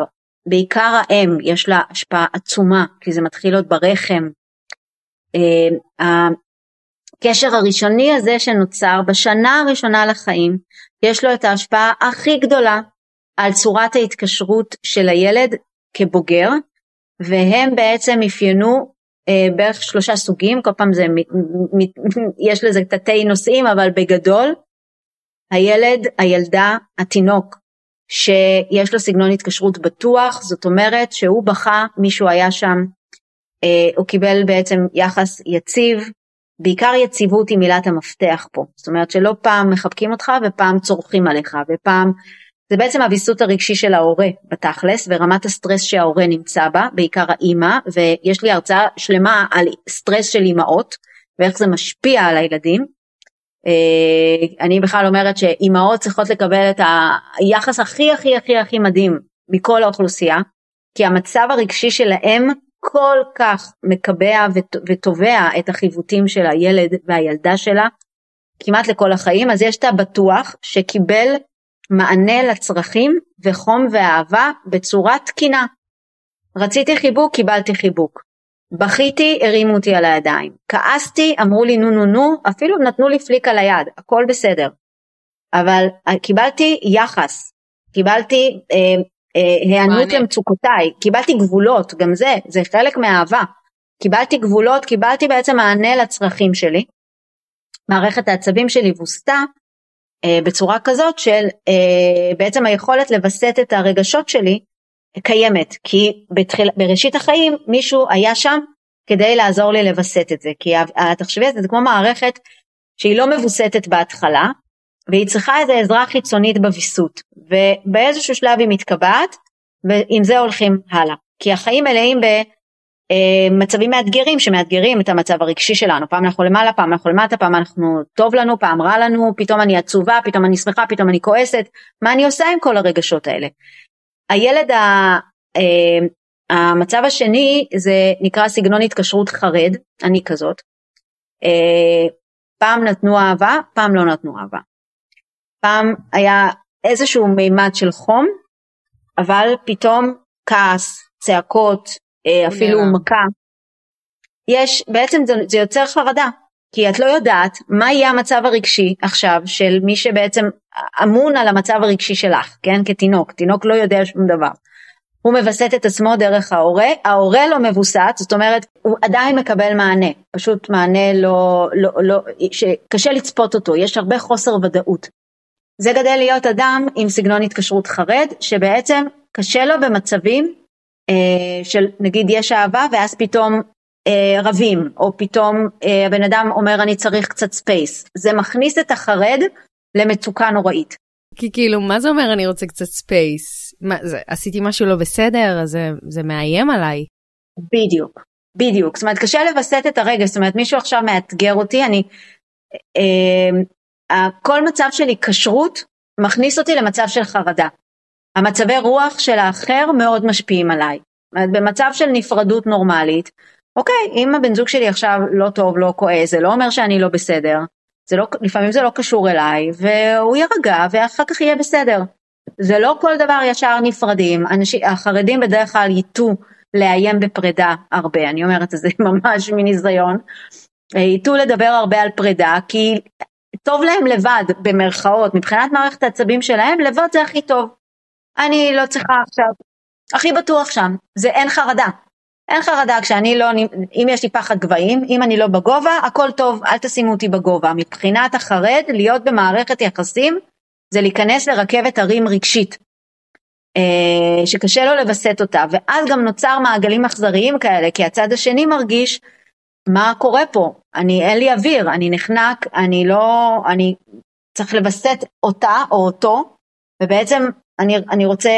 בעיקר האם יש לה השפעה עצומה, כי זה מתחיל עוד ברחם, אה, הקשר הראשוני הזה שנוצר בשנה הראשונה לחיים, יש לו את ההשפעה הכי גדולה על צורת ההתקשרות של הילד כבוגר, והם בעצם אפיינו אה, בערך שלושה סוגים, כל פעם זה, מ, מ, יש לזה תתי נושאים, אבל בגדול, הילד, הילדה, התינוק, שיש לו סגנון התקשרות בטוח, זאת אומרת שהוא בכה, מישהו היה שם, אה, הוא קיבל בעצם יחס יציב, בעיקר יציבות היא מילת המפתח פה, זאת אומרת שלא פעם מחבקים אותך ופעם צורכים עליך ופעם זה בעצם הוויסות הרגשי של ההורה בתכלס ורמת הסטרס שההורה נמצא בה, בעיקר האימא, ויש לי הרצאה שלמה על סטרס של אימהות ואיך זה משפיע על הילדים. אה, אני בכלל אומרת שאימהות צריכות לקבל את היחס הכי הכי הכי הכי מדהים מכל האוכלוסייה, כי המצב הרגשי שלהם כל כך מקבע ותובע את החיווטים של הילד והילדה שלה כמעט לכל החיים, אז יש את הבטוח שקיבל מענה לצרכים וחום ואהבה בצורה תקינה. רציתי חיבוק, קיבלתי חיבוק. בכיתי, הרימו אותי על הידיים. כעסתי, אמרו לי נו נו נו, אפילו נתנו לי פליק על היד, הכל בסדר. אבל אה, קיבלתי יחס, קיבלתי אה, אה, היענות למצוקותיי, קיבלתי גבולות, גם זה, זה חלק מהאהבה. קיבלתי גבולות, קיבלתי בעצם מענה לצרכים שלי. מערכת העצבים שלי ווסתה אה, בצורה כזאת של אה, בעצם היכולת לווסת את הרגשות שלי קיימת, כי בתחיל, בראשית החיים מישהו היה שם כדי לעזור לי לווסת את זה, כי תחשבי את זה, כמו מערכת שהיא לא מבוסתת בהתחלה, והיא צריכה איזה עזרה חיצונית בוויסות, ובאיזשהו שלב היא מתקבעת, ועם זה הולכים הלאה. כי החיים מלאים במצבים מאתגרים שמאתגרים את המצב הרגשי שלנו, פעם אנחנו למעלה, פעם אנחנו למטה, פעם אנחנו טוב לנו, פעם רע לנו, פתאום אני עצובה, פתאום אני שמחה, פתאום אני כועסת, מה אני עושה עם כל הרגשות האלה? הילד ה... אה, המצב השני זה נקרא סגנון התקשרות חרד, אני כזאת. אה, פעם נתנו אהבה, פעם לא נתנו אהבה. פעם היה איזשהו מימד של חום, אבל פתאום כעס, צעקות, אה, אפילו מכה. יש, בעצם זה, זה יוצר חרדה, כי את לא יודעת מה יהיה המצב הרגשי עכשיו של מי שבעצם אמון על המצב הרגשי שלך, כן? כתינוק, תינוק לא יודע שום דבר. הוא מווסת את עצמו דרך ההורה, ההורה לא מווסת, זאת אומרת הוא עדיין מקבל מענה, פשוט מענה לא, לא, לא, שקשה לצפות אותו, יש הרבה חוסר ודאות. זה גדל להיות אדם עם סגנון התקשרות חרד, שבעצם קשה לו במצבים אה, של נגיד יש אהבה ואז פתאום רבים, או פתאום אה, הבן אדם אומר אני צריך קצת space. זה מכניס את החרד למצוקה נוראית. כי כאילו, מה זה אומר אני רוצה קצת space? מה, זה, עשיתי משהו לא בסדר, אז זה, זה מאיים עליי. בדיוק, בדיוק. זאת אומרת, קשה לווסת את הרגע, זאת אומרת, מישהו עכשיו מאתגר אותי, אני... אה, כל מצב של היקשרות מכניס אותי למצב של חרדה. המצבי רוח של האחר מאוד משפיעים עליי. במצב של נפרדות נורמלית, אוקיי, אם הבן זוג שלי עכשיו לא טוב, לא כועס, זה לא אומר שאני לא בסדר, זה לא, לפעמים זה לא קשור אליי, והוא יירגע ואחר כך יהיה בסדר. זה לא כל דבר ישר נפרדים, אנשים, החרדים בדרך כלל ייטו לאיים בפרידה הרבה, אני אומרת את זה [laughs] ממש מניסיון, ייטו לדבר הרבה על פרידה, כי טוב להם לבד, במרכאות, מבחינת מערכת העצבים שלהם, לבד זה הכי טוב. אני לא צריכה עכשיו, הכי בטוח שם, זה אין חרדה. אין חרדה כשאני לא, אם יש לי פחד גבהים, אם אני לא בגובה, הכל טוב, אל תשימו אותי בגובה. מבחינת החרד, להיות במערכת יחסים זה להיכנס לרכבת הרים רגשית, אה, שקשה לו לווסת אותה, ואז גם נוצר מעגלים אכזריים כאלה, כי הצד השני מרגיש מה קורה פה, אני אין לי אוויר, אני נחנק, אני לא, אני צריך לווסת אותה או אותו, ובעצם אני, אני רוצה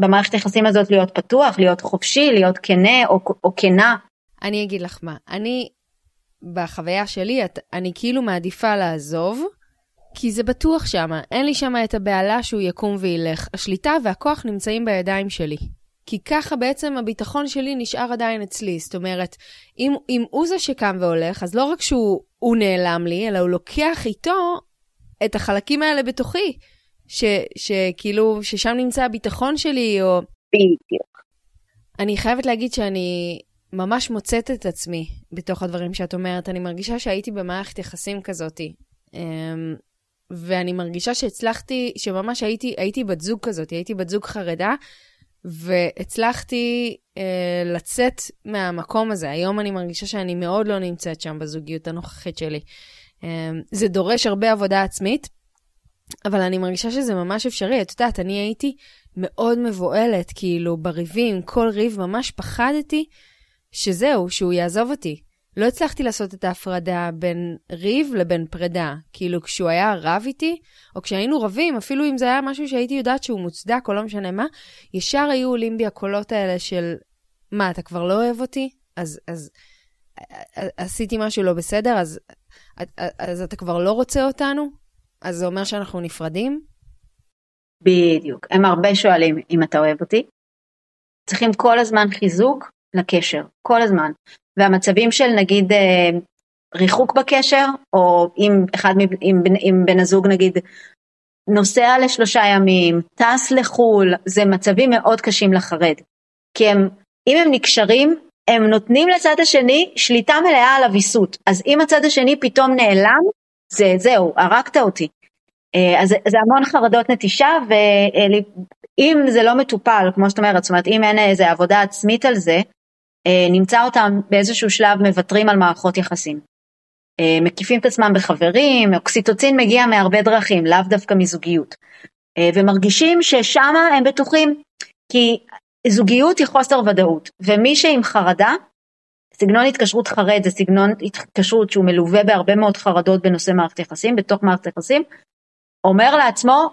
במערכת היחסים הזאת להיות פתוח, להיות חופשי, להיות כנה או, או כנה. אני אגיד לך מה, אני, בחוויה שלי, את, אני כאילו מעדיפה לעזוב, כי זה בטוח שמה, אין לי שמה את הבהלה שהוא יקום וילך. השליטה והכוח נמצאים בידיים שלי. כי ככה בעצם הביטחון שלי נשאר עדיין אצלי. זאת אומרת, אם, אם הוא זה שקם והולך, אז לא רק שהוא נעלם לי, אלא הוא לוקח איתו את החלקים האלה בתוכי, ש, שכאילו, ששם נמצא הביטחון שלי, או... בדיוק. אני חייבת להגיד שאני ממש מוצאת את עצמי בתוך הדברים שאת אומרת. אני מרגישה שהייתי במערכת יחסים כזאתי. אמ, ואני מרגישה שהצלחתי, שממש הייתי, הייתי בת זוג כזאת, הייתי בת זוג חרדה, והצלחתי אה, לצאת מהמקום הזה. היום אני מרגישה שאני מאוד לא נמצאת שם בזוגיות הנוכחית שלי. אה, זה דורש הרבה עבודה עצמית, אבל אני מרגישה שזה ממש אפשרי. את יודעת, אני הייתי מאוד מבוהלת, כאילו, בריבים, כל ריב, ממש פחדתי שזהו, שהוא יעזוב אותי. לא הצלחתי לעשות את ההפרדה בין ריב לבין פרידה. כאילו, כשהוא היה רב איתי, או כשהיינו רבים, אפילו אם זה היה משהו שהייתי יודעת שהוא מוצדק או לא משנה מה, ישר היו עולים בי הקולות האלה של, מה, אתה כבר לא אוהב אותי? אז, אז עשיתי משהו לא בסדר, אז, אז אתה כבר לא רוצה אותנו? אז זה אומר שאנחנו נפרדים? בדיוק. הם הרבה שואלים אם אתה אוהב אותי. צריכים כל הזמן חיזוק לקשר, כל הזמן. והמצבים של נגיד אה, ריחוק בקשר, או אם אחד, אם, אם בן הזוג נגיד נוסע לשלושה ימים, טס לחו"ל, זה מצבים מאוד קשים לחרד. כי הם, אם הם נקשרים, הם נותנים לצד השני שליטה מלאה על הוויסות. אז אם הצד השני פתאום נעלם, זה זהו, הרגת אותי. אה, אז זה המון חרדות נטישה, ואם זה לא מטופל, כמו שאת אומרת, זאת אומרת, אם אין איזה עבודה עצמית על זה, אה, נמצא אותם באיזשהו שלב מוותרים על מערכות יחסים. אה, מקיפים את עצמם בחברים, אוקסיטוצין מגיע מהרבה דרכים, לאו דווקא מזוגיות. ומרגישים ששם הם בטוחים, כי זוגיות היא חוסר ודאות, ומי שעם חרדה, סגנון התקשרות חרד זה סגנון התקשרות שהוא מלווה בהרבה מאוד חרדות בנושא מערכת יחסים, בתוך מערכת יחסים, אומר לעצמו,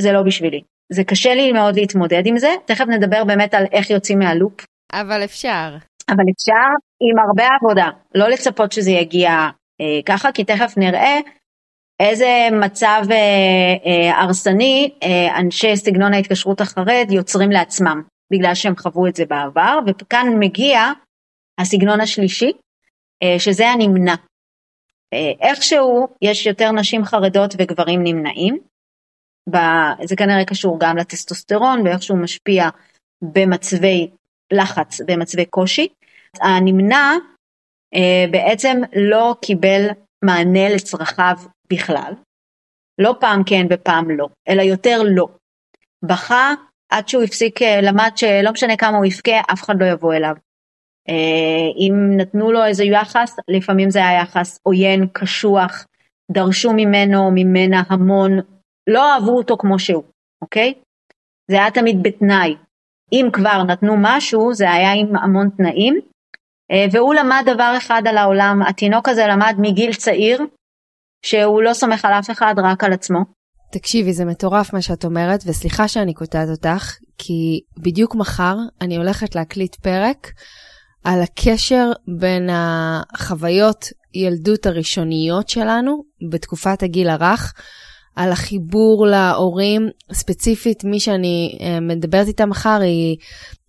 זה לא בשבילי. זה קשה לי מאוד להתמודד עם זה, תכף נדבר באמת על איך יוצאים מהלופ. אבל אפשר. אבל אפשר עם הרבה עבודה, לא לצפות שזה יגיע אה, ככה, כי תכף נראה איזה מצב אה, אה, הרסני אה, אנשי סגנון ההתקשרות החרד יוצרים לעצמם, בגלל שהם חוו את זה בעבר, וכאן מגיע הסגנון השלישי, אה, שזה הנמנע. אה, איכשהו יש יותר נשים חרדות וגברים נמנעים. זה כנראה קשור גם לטסטוסטרון ואיכשהו משפיע במצבי לחץ, במצבי קושי. הנמנע אה, בעצם לא קיבל מענה לצרכיו בכלל. לא פעם כן ופעם לא, אלא יותר לא. בכה עד שהוא הפסיק, למד שלא משנה כמה הוא יבכה, אף אחד לא יבוא אליו. אה, אם נתנו לו איזה יחס, לפעמים זה היה יחס עוין, קשוח, דרשו ממנו או ממנה המון, לא אהבו אותו כמו שהוא, אוקיי? זה היה תמיד בתנאי. אם כבר נתנו משהו, זה היה עם המון תנאים, אה, והוא למד דבר אחד על העולם, התינוק הזה למד מגיל צעיר, שהוא לא סומך על אף אחד, רק על עצמו. תקשיבי, זה מטורף מה שאת אומרת, וסליחה שאני קוטעת אותך, כי בדיוק מחר אני הולכת להקליט פרק על הקשר בין החוויות ילדות הראשוניות שלנו בתקופת הגיל הרך, על החיבור להורים, ספציפית מי שאני אה, מדברת איתה מחר, היא,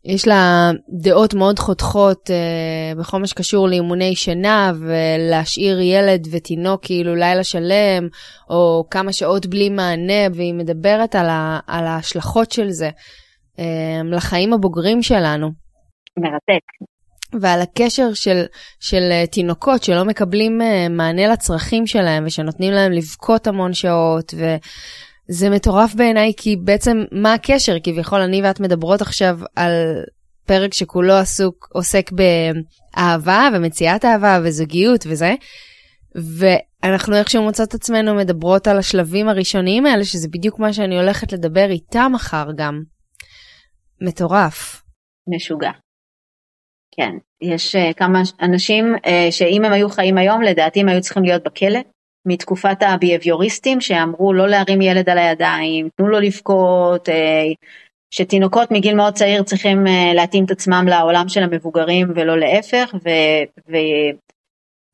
יש לה דעות מאוד חותכות אה, בכל מה שקשור לאימוני שינה ולהשאיר ילד ותינוק כאילו לילה שלם, או כמה שעות בלי מענה, והיא מדברת על, ה, על ההשלכות של זה אה, לחיים הבוגרים שלנו. מרתק. ועל הקשר של, של uh, תינוקות שלא מקבלים uh, מענה לצרכים שלהם ושנותנים להם לבכות המון שעות וזה מטורף בעיניי כי בעצם מה הקשר כביכול אני ואת מדברות עכשיו על פרק שכולו עסוק עוסק באהבה ומציאת אהבה וזוגיות וזה ואנחנו איכשהו מוצאות עצמנו מדברות על השלבים הראשוניים האלה שזה בדיוק מה שאני הולכת לדבר איתה מחר גם. מטורף. משוגע. כן, יש uh, כמה אנשים uh, שאם הם היו חיים היום לדעתי הם היו צריכים להיות בכלא מתקופת הביאביוריסטים שאמרו לא להרים ילד על הידיים, תנו לו לבכות, uh, שתינוקות מגיל מאוד צעיר צריכים uh, להתאים את עצמם לעולם של המבוגרים ולא להפך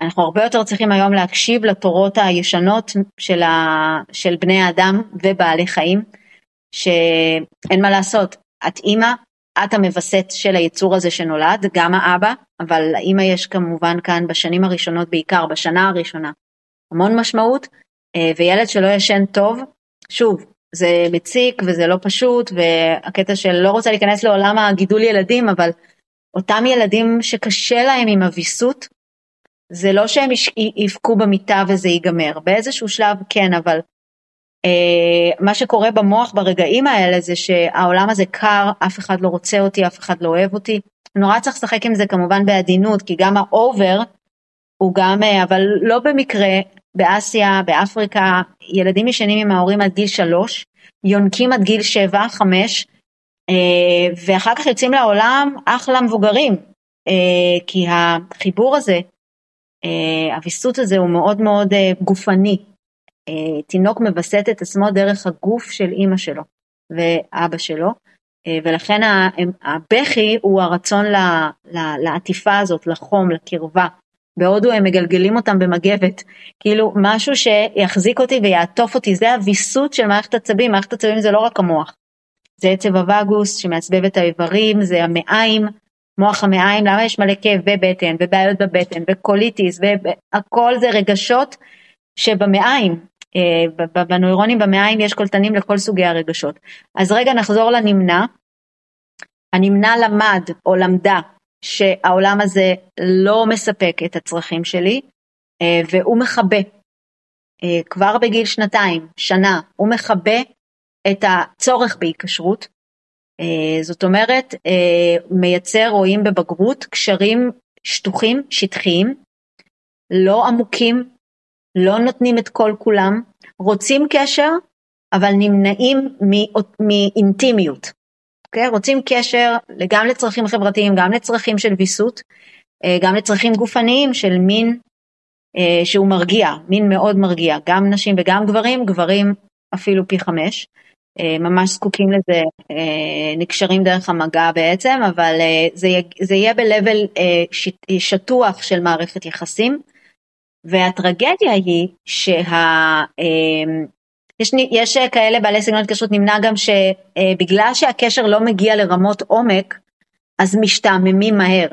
ואנחנו הרבה יותר צריכים היום להקשיב לתורות הישנות של, ה, של בני האדם ובעלי חיים שאין מה לעשות, את אימא, את המווסת של היצור הזה שנולד, גם האבא, אבל לאמא יש כמובן כאן בשנים הראשונות בעיקר, בשנה הראשונה, המון משמעות, אה, וילד שלא ישן טוב, שוב, זה מציק וזה לא פשוט, והקטע של לא רוצה להיכנס לעולם הגידול ילדים, אבל אותם ילדים שקשה להם עם הוויסות, זה לא שהם יבכו במיטה וזה ייגמר, באיזשהו שלב כן, אבל מה שקורה במוח ברגעים האלה זה שהעולם הזה קר, אף אחד לא רוצה אותי, אף אחד לא אוהב אותי. נורא צריך לשחק עם זה כמובן בעדינות, כי גם ה over הוא גם, אה, אבל לא במקרה, באסיה, באפריקה, ילדים ישנים עם ההורים עד גיל שלוש, יונקים עד גיל שבע, חמש, אה, ואחר כך יוצאים לעולם אחלה מבוגרים, אה, כי החיבור הזה, הוויסות הזה הוא מאוד מאוד גופני. תינוק מווסת את עצמו דרך הגוף של אימא שלו ואבא שלו, ולכן הבכי הוא הרצון לעטיפה הזאת, לחום, לקרבה. בהודו הם מגלגלים אותם במגבת, כאילו משהו שיחזיק אותי ויעטוף אותי, זה הוויסות של מערכת עצבים, מערכת עצבים זה לא רק המוח, זה עצב הווגוס שמעצבב את האיברים, זה המעיים, מוח המעיים, למה יש מלא כאב בבטן ובעיות בבטן וקוליטיס והכל זה רגשות שבמעיים, אה, בנוירונים במעיים יש קולטנים לכל סוגי הרגשות. אז רגע נחזור לנמנע, הנמנע למד או למדה שהעולם הזה לא מספק את הצרכים שלי אה, והוא מכבה אה, כבר בגיל שנתיים, שנה, הוא מכבה את הצורך בהיקשרות. אה, זאת אומרת, מייצר, רואים בבגרות, קשרים שטוחים, שטחיים, לא עמוקים, לא נותנים את כל כולם, רוצים קשר, אבל נמנעים מאינטימיות. אוקיי? רוצים קשר גם לצרכים חברתיים, גם לצרכים של ויסות, אה, גם לצרכים גופניים של מין אה, שהוא מרגיע, מין מאוד מרגיע, גם נשים וגם גברים, גברים אפילו פי חמש, אה, ממש זקוקים לזה, נקשרים דרך המגע בעצם, אבל זה, זה יהיה ב-level שטוח של מערכת יחסים, והטרגדיה היא שה... יש, יש כאלה בעלי סגנון התקשרות נמנע גם שבגלל שהקשר לא מגיע לרמות עומק, אז משתעממים מהר.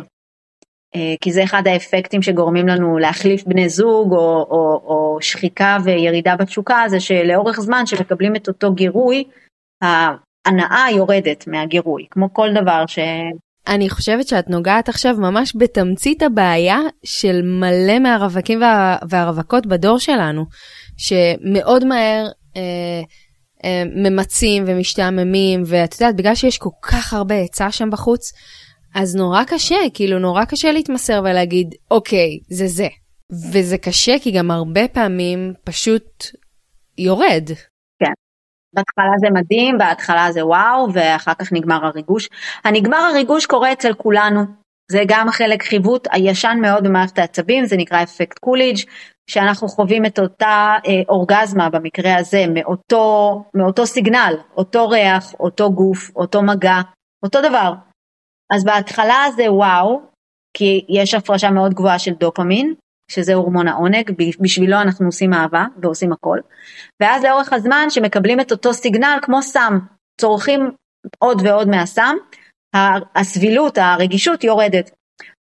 אה, כי זה אחד האפקטים שגורמים לנו להחליף בני זוג או, או, או שחיקה וירידה בתשוקה, זה שלאורך זמן שמקבלים את אותו גירוי, ההנאה יורדת מהגירוי, כמו כל דבר ש... אני חושבת שאת נוגעת עכשיו ממש בתמצית הבעיה של מלא מהרווקים וה, והרווקות בדור שלנו, שמאוד מהר אה, אה, ממצים ומשתעממים, ואת יודעת, בגלל שיש כל כך הרבה היצע שם בחוץ, אז נורא קשה, כאילו נורא קשה להתמסר ולהגיד, אוקיי, זה זה. וזה קשה כי גם הרבה פעמים פשוט יורד. בהתחלה זה מדהים, בהתחלה זה וואו, ואחר כך נגמר הריגוש. הנגמר הריגוש קורה אצל כולנו. זה גם חלק חיווט הישן מאוד במערכת העצבים, זה נקרא אפקט קוליג', שאנחנו חווים את אותה אה, אורגזמה במקרה הזה, מאותו, מאותו סיגנל, אותו ריח, אותו גוף, אותו מגע, אותו דבר. אז בהתחלה זה וואו, כי יש הפרשה מאוד גבוהה של דופמין, שזה הורמון העונג, בשבילו אנחנו עושים אהבה ועושים הכל. ואז לאורך הזמן שמקבלים את אותו סיגנל כמו סם, צורכים עוד ועוד מהסם, הסבילות, הרגישות יורדת.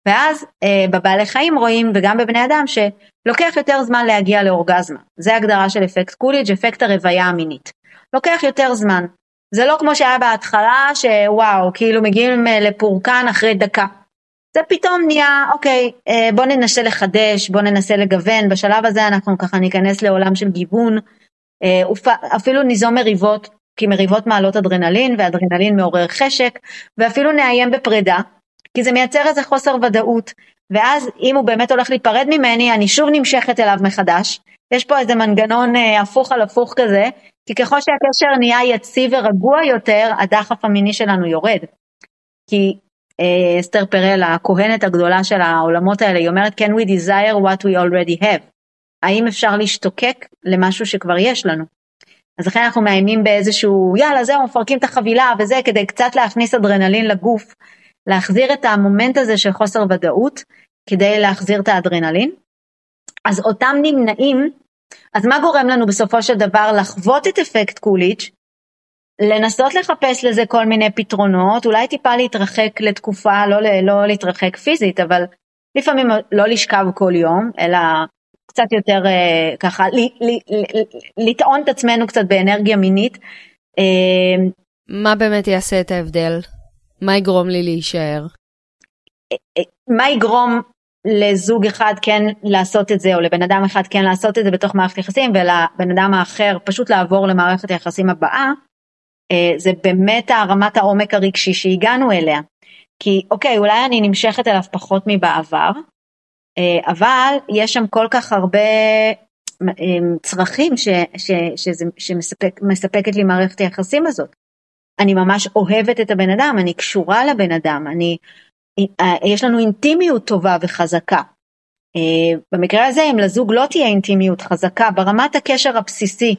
ואז אה, בבעלי חיים רואים וגם בבני אדם שלוקח יותר זמן להגיע לאורגזמה. זה הגדרה של אפקט קוליג', אפקט הרוויה המינית. לוקח יותר זמן. זה לא כמו שהיה בהתחלה שוואו, כאילו מגיעים אה, לפורקן אחרי דקה. זה פתאום נהיה, אוקיי, אה, בוא ננסה לחדש, בוא ננסה לגוון, בשלב הזה אנחנו ככה ניכנס לעולם של גיוון, אה, אפילו ניזום מריבות, כי מריבות מעלות אדרנלין, ואדרנלין מעורר חשק, ואפילו נאיים בפרידה, כי זה מייצר איזה חוסר ודאות, ואז אם הוא באמת הולך להיפרד ממני, אני שוב נמשכת אליו מחדש. יש פה איזה מנגנון אה, הפוך על הפוך כזה, כי ככל שהקשר נהיה יציב ורגוע יותר, הדחף המיני שלנו יורד. כי אסתר פרל, הכהנת הגדולה של העולמות האלה, היא אומרת, can we desire what we already have? האם אפשר להשתוקק למשהו שכבר יש לנו? אז לכן אנחנו מאיימים באיזשהו, יאללה זהו, מפרקים את החבילה וזה, כדי קצת להכניס אדרנלין לגוף, להחזיר את המומנט הזה של חוסר ודאות כדי להחזיר את האדרנלין. אז אותם נמנעים, אז מה גורם לנו בסופו של דבר לחוות את אפקט קוליץ', לנסות לחפש לזה כל מיני פתרונות, אולי טיפה להתרחק לתקופה, לא, לא להתרחק פיזית, אבל לפעמים לא לשכב כל יום, אלא קצת יותר uh, ככה, ל, ל, ל, לטעון את עצמנו קצת באנרגיה מינית. Uh, מה באמת יעשה את ההבדל? מה יגרום לי להישאר? מה יגרום לזוג אחד כן לעשות את זה, או לבן אדם אחד כן לעשות את זה בתוך מערכת יחסים, ולבן אדם האחר פשוט לעבור למערכת היחסים הבאה, אה, זה באמת הרמת העומק הרגשי שהגענו אליה. כי אוקיי, אולי אני נמשכת אליו פחות מבעבר, אה, אבל יש שם כל כך הרבה צרכים ש, ש, שזה, שמספקת לי מערכת היחסים הזאת. אני ממש אוהבת את הבן אדם, אני קשורה לבן אדם, אני, יש לנו אינטימיות טובה וחזקה. במקרה הזה אם לזוג לא תהיה אינטימיות חזקה ברמת הקשר הבסיסי,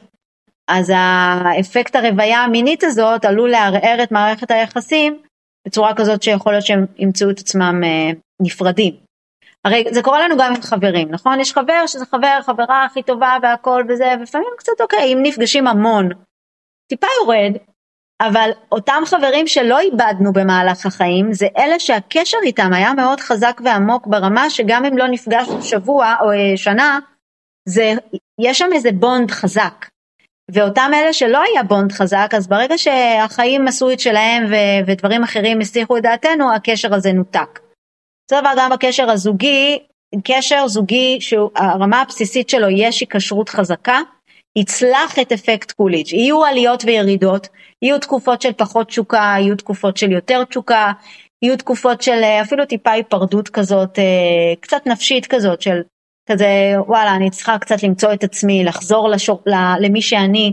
אז האפקט הרוויה המינית הזאת עלול לערער את מערכת היחסים בצורה כזאת שיכול להיות שהם ימצאו את עצמם נפרדים. הרי זה קורה לנו גם עם חברים, נכון? יש חבר שזה חבר, חברה הכי טובה והכל וזה, ולפעמים קצת אוקיי, אם נפגשים המון, טיפה יורד, אבל אותם חברים שלא איבדנו במהלך החיים, זה אלה שהקשר איתם היה מאוד חזק ועמוק ברמה שגם אם לא נפגשנו שבוע או אה, שנה, זה, יש שם איזה בונד חזק. ואותם אלה שלא היה בונד חזק, אז ברגע שהחיים עשו את שלהם ו- ודברים אחרים הסיחו את דעתנו, הקשר הזה נותק. אותו דבר גם בקשר הזוגי, קשר זוגי שהרמה הבסיסית שלו יש היקשרות חזקה, יצלח את אפקט קוליץ', יהיו עליות וירידות, יהיו תקופות של פחות תשוקה, יהיו תקופות של יותר תשוקה, יהיו תקופות של אפילו טיפה היפרדות כזאת, אה, קצת נפשית כזאת, של כזה וואלה אני צריכה קצת למצוא את עצמי, לחזור לשור, למי שאני,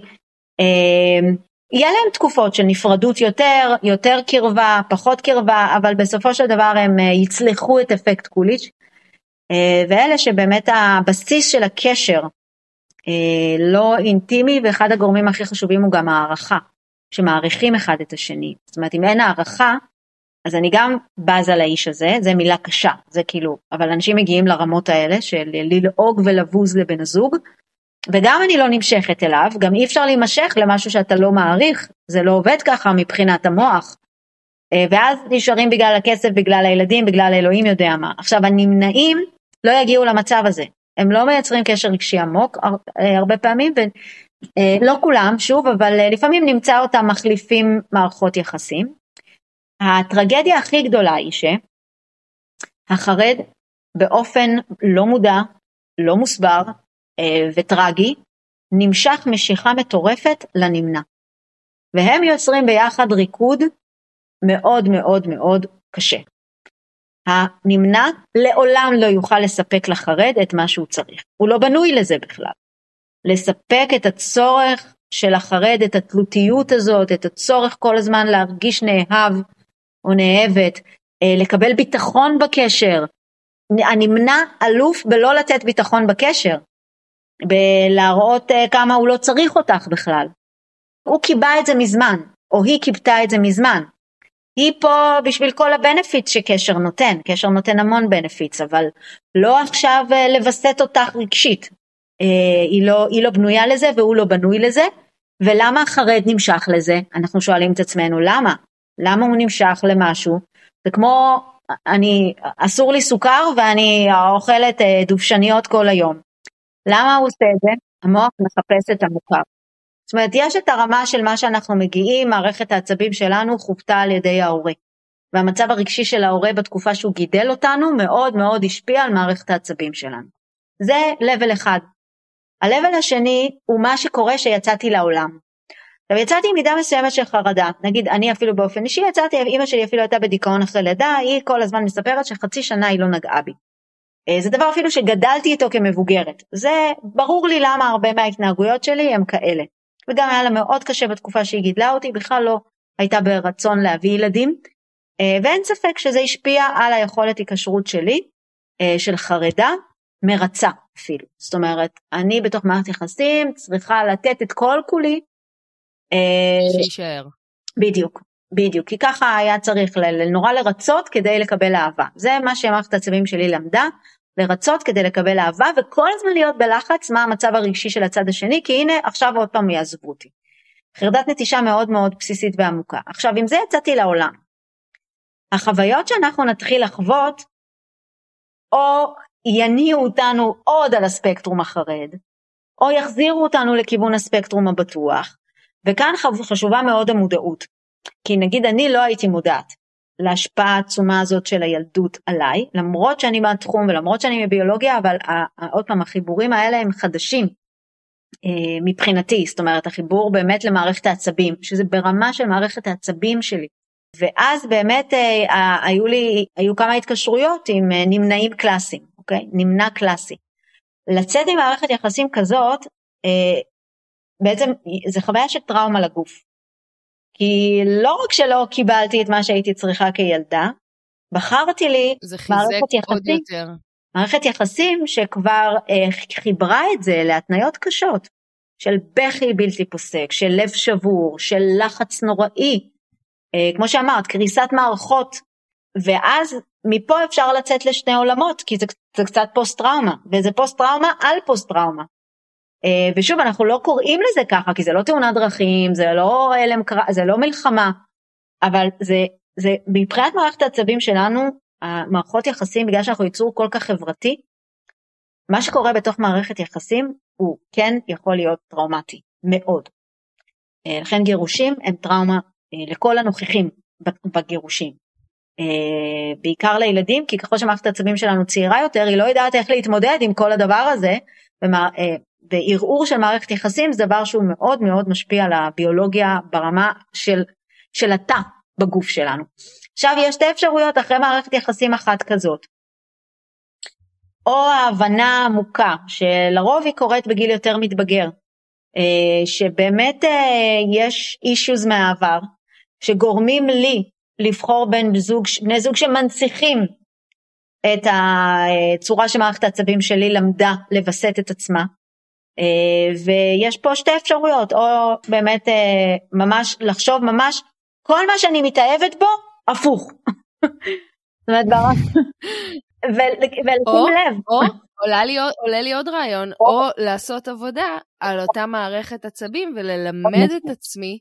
אה, יהיה להם תקופות של נפרדות יותר, יותר קרבה, פחות קרבה, אבל בסופו של דבר הם אה, יצלחו את אפקט קוליץ'. אה, ואלה שבאמת הבסיס של הקשר אה, לא אינטימי, ואחד הגורמים הכי חשובים הוא גם הערכה, שמעריכים אחד את השני. זאת אומרת, אם אין הערכה, אז אני גם בזה לאיש הזה, זה מילה קשה, זה כאילו, אבל אנשים מגיעים לרמות האלה של ללעוג ולבוז לבן הזוג, וגם אני לא נמשכת אליו, גם אי אפשר להימשך למשהו שאתה לא מעריך, זה לא עובד ככה מבחינת המוח. אה, ואז נשארים בגלל הכסף, בגלל הילדים, בגלל אלוהים יודע מה. עכשיו הנמנעים לא יגיעו למצב הזה, הם לא מייצרים קשר רגשי עמוק אה, הרבה פעמים, ולא אה, כולם, שוב, אבל לפעמים נמצא אותם מחליפים מערכות יחסים. הטרגדיה הכי גדולה היא שהחרד באופן לא מודע, לא מוסבר, אה, וטרגי, נמשך משיכה מטורפת לנמנע. והם יוצרים ביחד ריקוד מאוד מאוד מאוד קשה. הנמנע לעולם לא יוכל לספק לחרד את מה שהוא צריך, הוא לא בנוי לזה בכלל. לספק את הצורך של החרד, את התלותיות הזאת, את הצורך כל הזמן להרגיש נאהב או נאהבת, אה, לקבל ביטחון בקשר. הנמנע אלוף בלא לתת ביטחון בקשר, בלהראות אה, כמה הוא לא צריך אותך בכלל. הוא קיבע את זה מזמן, או היא קיבעה את זה מזמן. היא פה בשביל כל ה benefit שקשר נותן, קשר נותן המון benefits, אבל לא עכשיו אה, לווסת אותך רגשית. היא לא, היא לא בנויה לזה והוא לא בנוי לזה, ולמה החרד נמשך לזה? אנחנו שואלים את עצמנו למה? למה הוא נמשך למשהו? זה כמו, אני, אסור לי סוכר ואני אוכלת דובשניות כל היום. למה הוא עושה את זה? המוח מחפש את המוכר. זאת אומרת, יש את הרמה של מה שאנחנו מגיעים, מערכת העצבים שלנו חופתה על ידי ההורה. והמצב הרגשי של ההורה בתקופה שהוא גידל אותנו מאוד מאוד השפיע על מערכת העצבים שלנו. זה לבל אחד. ה-level השני הוא מה שקורה שיצאתי לעולם. עכשיו יצאתי עם מידה מסוימת של חרדה, נגיד אני אפילו באופן אישי יצאתי, אמא שלי אפילו הייתה בדיכאון אחרי לידה, היא כל הזמן מספרת שחצי שנה היא לא נגעה בי. אה, זה דבר אפילו שגדלתי איתו כמבוגרת. זה ברור לי למה הרבה מההתנהגויות שלי הם כאלה. וגם היה לה מאוד קשה בתקופה שהיא גידלה אותי, בכלל לא הייתה ברצון להביא ילדים. אה, ואין ספק שזה השפיע על היכולת היקשרות שלי, אה, של חרדה, מרצה אפילו. זאת אומרת, אני בתוך מערכת יחסים צריכה לתת את כל כולי. שיישאר. בדיוק, בדיוק, כי ככה היה צריך נורא לרצות כדי לקבל אהבה. זה מה שמערכת העצבים שלי למדה, לרצות כדי לקבל אהבה וכל הזמן להיות בלחץ מה המצב הרגשי של הצד השני כי הנה עכשיו עוד פעם יעזבו אותי. חרדת נטישה מאוד מאוד בסיסית ועמוקה. עכשיו עם זה יצאתי לעולם. החוויות שאנחנו נתחיל לחוות או יניעו אותנו עוד על הספקטרום החרד או יחזירו אותנו לכיוון הספקטרום הבטוח וכאן חשובה מאוד המודעות. כי נגיד אני לא הייתי מודעת להשפעה העצומה הזאת של הילדות עליי, למרות שאני מהתחום ולמרות שאני מביולוגיה, אבל עוד פעם החיבורים האלה הם חדשים אה, מבחינתי, זאת אומרת החיבור באמת למערכת העצבים, שזה ברמה של מערכת העצבים שלי. ואז באמת אה, היו לי, היו כמה התקשרויות עם אה, נמנעים קלאסיים, אוקיי? נמנע קלאסי. לצאת ממערכת יחסים כזאת, בעצם זה חוויה של טראומה לגוף. כי לא רק שלא קיבלתי את מה שהייתי צריכה כילדה, בחרתי לי מערכת יחסים, מערכת יחסים שכבר אה, חיברה את זה להתניות קשות, של בכי בלתי פוסק, של לב שבור, של לחץ נוראי, אה, כמו שאמרת, קריסת מערכות, ואז מפה אפשר לצאת לשני עולמות, כי זה, זה קצת פוסט טראומה, וזה פוסט טראומה על פוסט טראומה. אה, ושוב, אנחנו לא קוראים לזה ככה, כי זה לא תאונת דרכים, זה לא הלם קרב, זה לא מלחמה, אבל זה, זה מבחינת מערכת העצבים שלנו, המערכות יחסים, בגלל שאנחנו יצור כל כך חברתי, מה שקורה בתוך מערכת יחסים הוא כן יכול להיות טראומטי, מאוד. אה, לכן גירושים הם טראומה אה, לכל הנוכחים בגירושים. אה, בעיקר לילדים, כי ככל שמערכת העצבים שלנו צעירה יותר, היא לא יודעת איך להתמודד עם כל הדבר הזה, וערעור של מערכת יחסים זה דבר שהוא מאוד מאוד משפיע על הביולוגיה ברמה של, של התא בגוף שלנו. עכשיו יש שתי אפשרויות אחרי מערכת יחסים אחת כזאת. או ההבנה העמוקה, שלרוב היא קורית בגיל יותר מתבגר, אה, שבאמת אה, יש אישוז מהעבר, שגורמים לי לבחור בין זוג, בני זוג שמנציחים את הצורה שמערכת העצבים שלי למדה לווסת את עצמה. אה, ויש פה שתי אפשרויות, או באמת ממש לחשוב ממש כל מה שאני מתאהבת בו, הפוך. [laughs] זאת אומרת, ולשים לב. או, עולה לי, עולה לי עוד רעיון, או, או לעשות עבודה על אותה מערכת עצבים וללמד את עצמי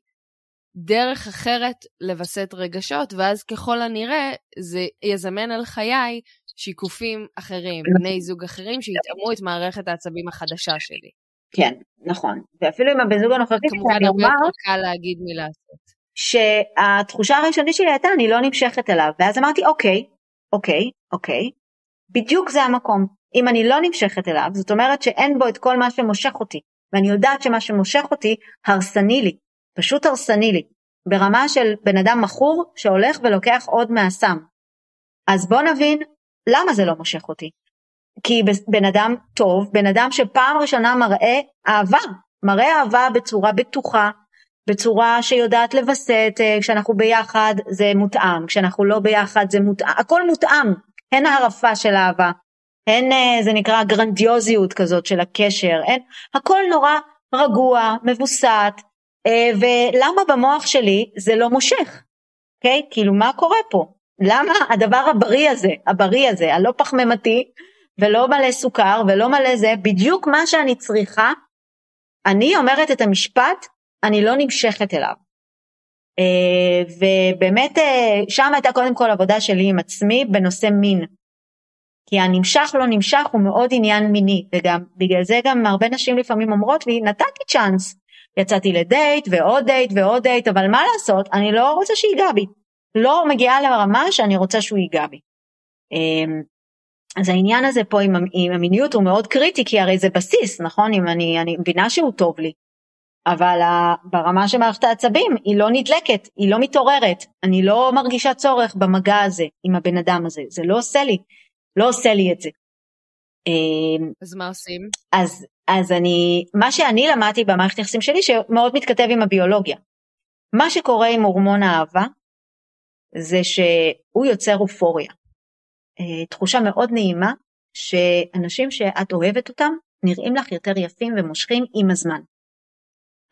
דרך אחרת לווסת רגשות, ואז ככל הנראה זה יזמן על חיי שיקופים אחרים, בני זוג אחרים שיתאמו את מערכת העצבים החדשה שלי. כן, נכון. ואפילו עם הבן זוג הנוכחי שלי, אני אומר... כמובן הרבה יותר קל להגיד מי לעשות. שהתחושה הראשונית שלי הייתה, אני לא נמשכת אליו. ואז אמרתי, אוקיי, אוקיי, אוקיי, בדיוק זה המקום. אם אני לא נמשכת אליו, זאת אומרת שאין בו את כל מה שמושך אותי. ואני יודעת שמה שמושך אותי הרסני לי, פשוט הרסני לי. ברמה של בן אדם מכור שהולך ולוקח עוד מהסם. אז בוא נבין למה זה לא מושך אותי. כי בן אדם טוב, בן אדם שפעם ראשונה מראה אהבה, מראה אהבה בצורה בטוחה, בצורה שיודעת לווסת, אה, כשאנחנו ביחד זה מותאם, כשאנחנו לא ביחד זה מותאם, הכל מותאם, הן הערפה של אהבה, הן אה, זה נקרא גרנדיוזיות כזאת של הקשר, אין, הכל נורא רגוע, מבוסת, אה, ולמה במוח שלי זה לא מושך, אוקיי? Okay? כאילו מה קורה פה? למה הדבר הבריא הזה, הבריא הזה, הלא פחמימתי ולא מלא סוכר ולא מלא זה, בדיוק מה שאני צריכה, אני אומרת את המשפט, אני לא נמשכת אליו. אה, ובאמת אה, שם הייתה קודם כל עבודה שלי עם עצמי בנושא מין. כי הנמשך לא נמשך הוא מאוד עניין מיני וגם בגלל זה גם הרבה נשים לפעמים אומרות לי נתתי צ'אנס יצאתי לדייט ועוד דייט ועוד דייט אבל מה לעשות אני לא רוצה שיגע בי לא מגיעה לרמה שאני רוצה שהוא ייגע בי. אז העניין הזה פה עם, עם המיניות הוא מאוד קריטי כי הרי זה בסיס נכון אם אני, אני מבינה שהוא טוב לי אבל ברמה של מערכת העצבים היא לא נדלקת היא לא מתעוררת אני לא מרגישה צורך במגע הזה עם הבן אדם הזה זה לא עושה לי לא עושה לי את זה. אמ, אז מה עושים? אז, אז אני, מה שאני למדתי במערכת היחסים שלי שמאוד מתכתב עם הביולוגיה. מה שקורה עם הורמון האהבה זה שהוא יוצר אופוריה. אה, תחושה מאוד נעימה שאנשים שאת אוהבת אותם נראים לך יותר יפים ומושכים עם הזמן.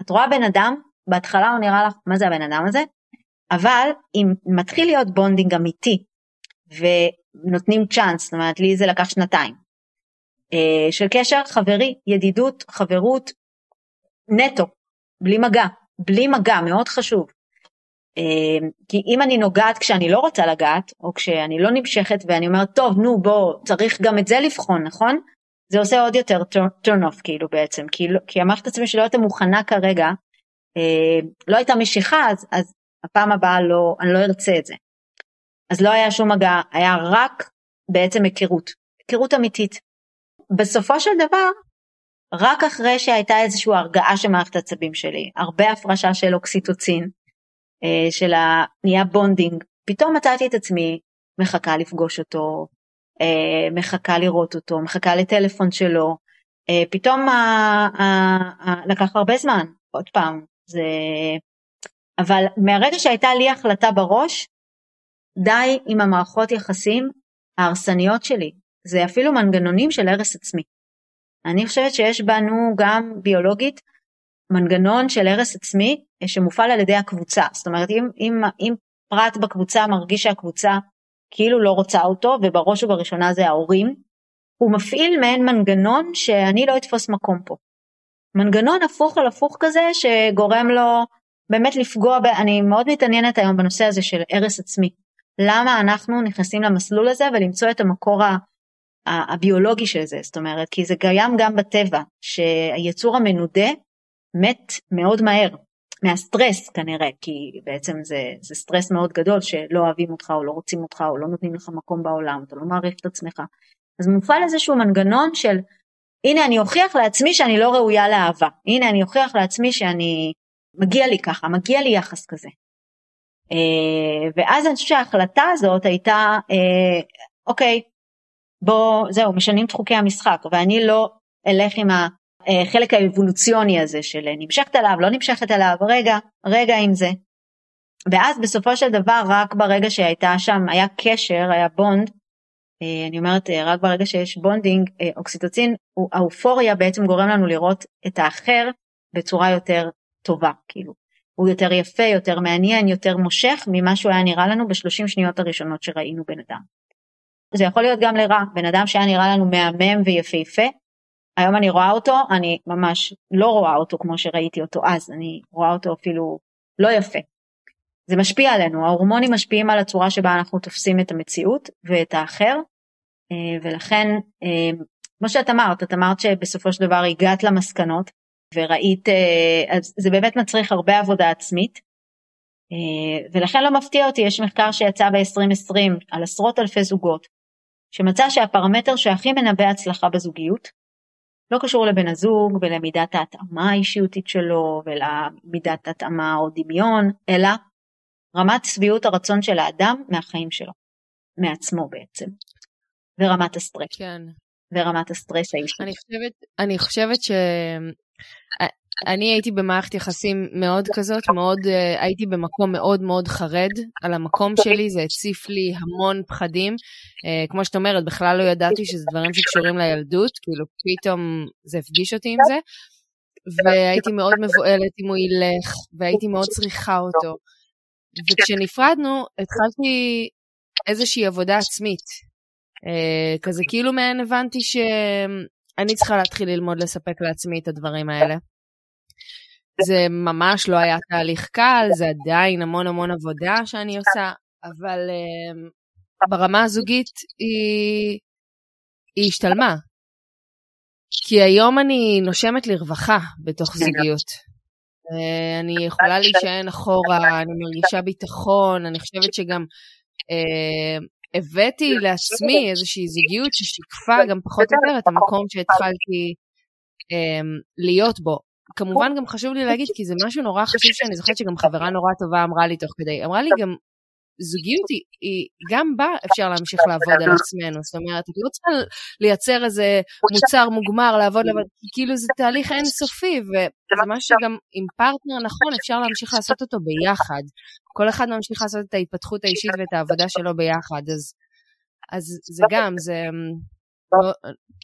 את רואה בן אדם, בהתחלה הוא נראה לך מה זה הבן אדם הזה, אבל אם מתחיל להיות bonding אמיתי ונותנים צ'אנס, זאת אומרת לי זה לקח שנתיים, אה, של קשר חברי, ידידות, חברות, נטו, בלי מגע, בלי מגע, מאוד חשוב. אה, כי אם אני נוגעת כשאני לא רוצה לגעת, או כשאני לא נמשכת ואני אומרת, טוב, נו, בוא, צריך גם את זה לבחון, נכון? זה עושה עוד יותר turn off כאילו בעצם, כי, לא, כי המערכת עצבים שלא הייתה מוכנה כרגע, אה, לא הייתה משיכה, אז, אז הפעם הבאה לא, אני לא ארצה את זה. אז לא היה שום מגע, היה רק בעצם היכרות, היכרות אמיתית. בסופו של דבר, רק אחרי שהייתה איזושהי הרגעה של מערכת העצבים שלי, הרבה הפרשה של אוקסיטוצין, של הנהיה bonding, פתאום מצאתי את עצמי מחכה לפגוש אותו, אה, מחכה לראות אותו, מחכה לטלפון שלו, אה, פתאום ה, ה, ה, לקח הרבה זמן, עוד פעם, זה... אבל מהרגע שהייתה לי החלטה בראש, די עם המערכות יחסים ההרסניות שלי, זה אפילו מנגנונים של הרס עצמי. אני חושבת שיש בנו גם ביולוגית מנגנון של הרס עצמי אה, שמופעל על ידי הקבוצה. זאת אומרת אם, אם, אם פרט בקבוצה מרגיש שהקבוצה כאילו לא רוצה אותו ובראש ובראשונה זה ההורים, הוא מפעיל מעין מנגנון שאני לא אתפוס מקום פה. מנגנון הפוך על הפוך כזה שגורם לו באמת לפגוע, ב... אני מאוד מתעניינת היום בנושא הזה של הרס עצמי. למה אנחנו נכנסים למסלול הזה ולמצוא את המקור הביולוגי של זה, זאת אומרת, כי זה קיים גם בטבע, שהיצור המנודה מת מאוד מהר, מהסטרס כנראה, כי בעצם זה, זה סטרס מאוד גדול שלא אוהבים אותך או לא רוצים אותך או לא נותנים לך מקום בעולם, אתה לא מעריך את עצמך. אז מופעל איזשהו מנגנון של הנה אני אוכיח לעצמי שאני לא ראויה לאהבה, הנה אני אוכיח לעצמי שאני, מגיע לי ככה, מגיע לי יחס כזה. אה, ואז אני חושבת שההחלטה הזאת הייתה, אה, אוקיי, בוא, זהו, משנים את חוקי המשחק, ואני לא אלך עם החלק האבולוציוני הזה של נמשכת אליו, לא נמשכת אליו, רגע, רגע עם זה. ואז בסופו של דבר, רק ברגע שהייתה שם, היה קשר, היה bond, אה, אני אומרת, רק ברגע שיש bonding, אוקסיטוצין, האופוריה בעצם גורם לנו לראות את האחר בצורה יותר טובה, כאילו. הוא יותר יפה, יותר מעניין, יותר מושך ממה שהוא היה נראה לנו בשלושים שניות הראשונות שראינו בן אדם. זה יכול להיות גם לרע, בן אדם שהיה נראה לנו מהמם ויפהפה, היום אני רואה אותו, אני ממש לא רואה אותו כמו שראיתי אותו אז, אני רואה אותו אפילו לא יפה. זה משפיע עלינו, ההורמונים משפיעים על הצורה שבה אנחנו תופסים את המציאות ואת האחר, אה, ולכן, אה, כמו שאת אמרת, את אמרת שבסופו של דבר הגעת למסקנות, וראית, אה, אז זה באמת מצריך הרבה עבודה עצמית. ולכן לא מפתיע אותי, יש מחקר שיצא ב-2020 על עשרות אלפי זוגות, שמצא שהפרמטר שהכי מנבא הצלחה בזוגיות, לא קשור לבן הזוג ולמידת ההתאמה האישיותית שלו ולמידת התאמה או דמיון, אלא רמת שביעות הרצון של האדם מהחיים שלו, מעצמו בעצם, ורמת הסטרס. כן. ורמת הסטרס האישי. אני חושבת, אני חושבת ש... אני הייתי במערכת יחסים מאוד כזאת, מאוד, uh, הייתי במקום מאוד מאוד חרד על המקום שלי, זה הציף לי המון פחדים. Uh, כמו שאת אומרת, בכלל לא ידעתי שזה דברים שקשורים לילדות, כאילו פתאום זה הפגיש אותי עם זה. והייתי מאוד מבוהלת אם הוא ילך, והייתי מאוד צריכה אותו. וכשנפרדנו, התחלתי איזושהי עבודה עצמית. Uh, כזה כאילו מעין הבנתי ש... אני צריכה להתחיל ללמוד לספק לעצמי את הדברים האלה. זה ממש לא היה תהליך קל, זה עדיין המון המון עבודה שאני עושה, אבל uh, ברמה הזוגית היא, היא השתלמה. כי היום אני נושמת לרווחה בתוך זוגיות. Uh, אני יכולה להישען אחורה, אני מרגישה ביטחון, אני חושבת שגם uh, הבאתי לעצמי איזושהי זוגיות ששיקפה גם פחות או יותר את המקום שהתחלתי um, להיות בו. כמובן גם חשוב לי להגיד, כי זה משהו נורא חשוב שאני זוכרת שגם חברה נורא טובה אמרה לי תוך כדי, אמרה לי גם, זוגיות היא, היא גם בה אפשר להמשיך [laughs] לעבוד על עצמנו, זאת אומרת, את לא צריכה לייצר איזה מוצר מוגמר, לעבוד לבד, [laughs] כאילו זה תהליך אינסופי, וזה משהו שגם עם פרטנר נכון אפשר להמשיך לעשות אותו ביחד. כל אחד ממשיך לעשות את ההתפתחות האישית ואת העבודה שלו ביחד, אז, אז זה [laughs] גם, זה... לא,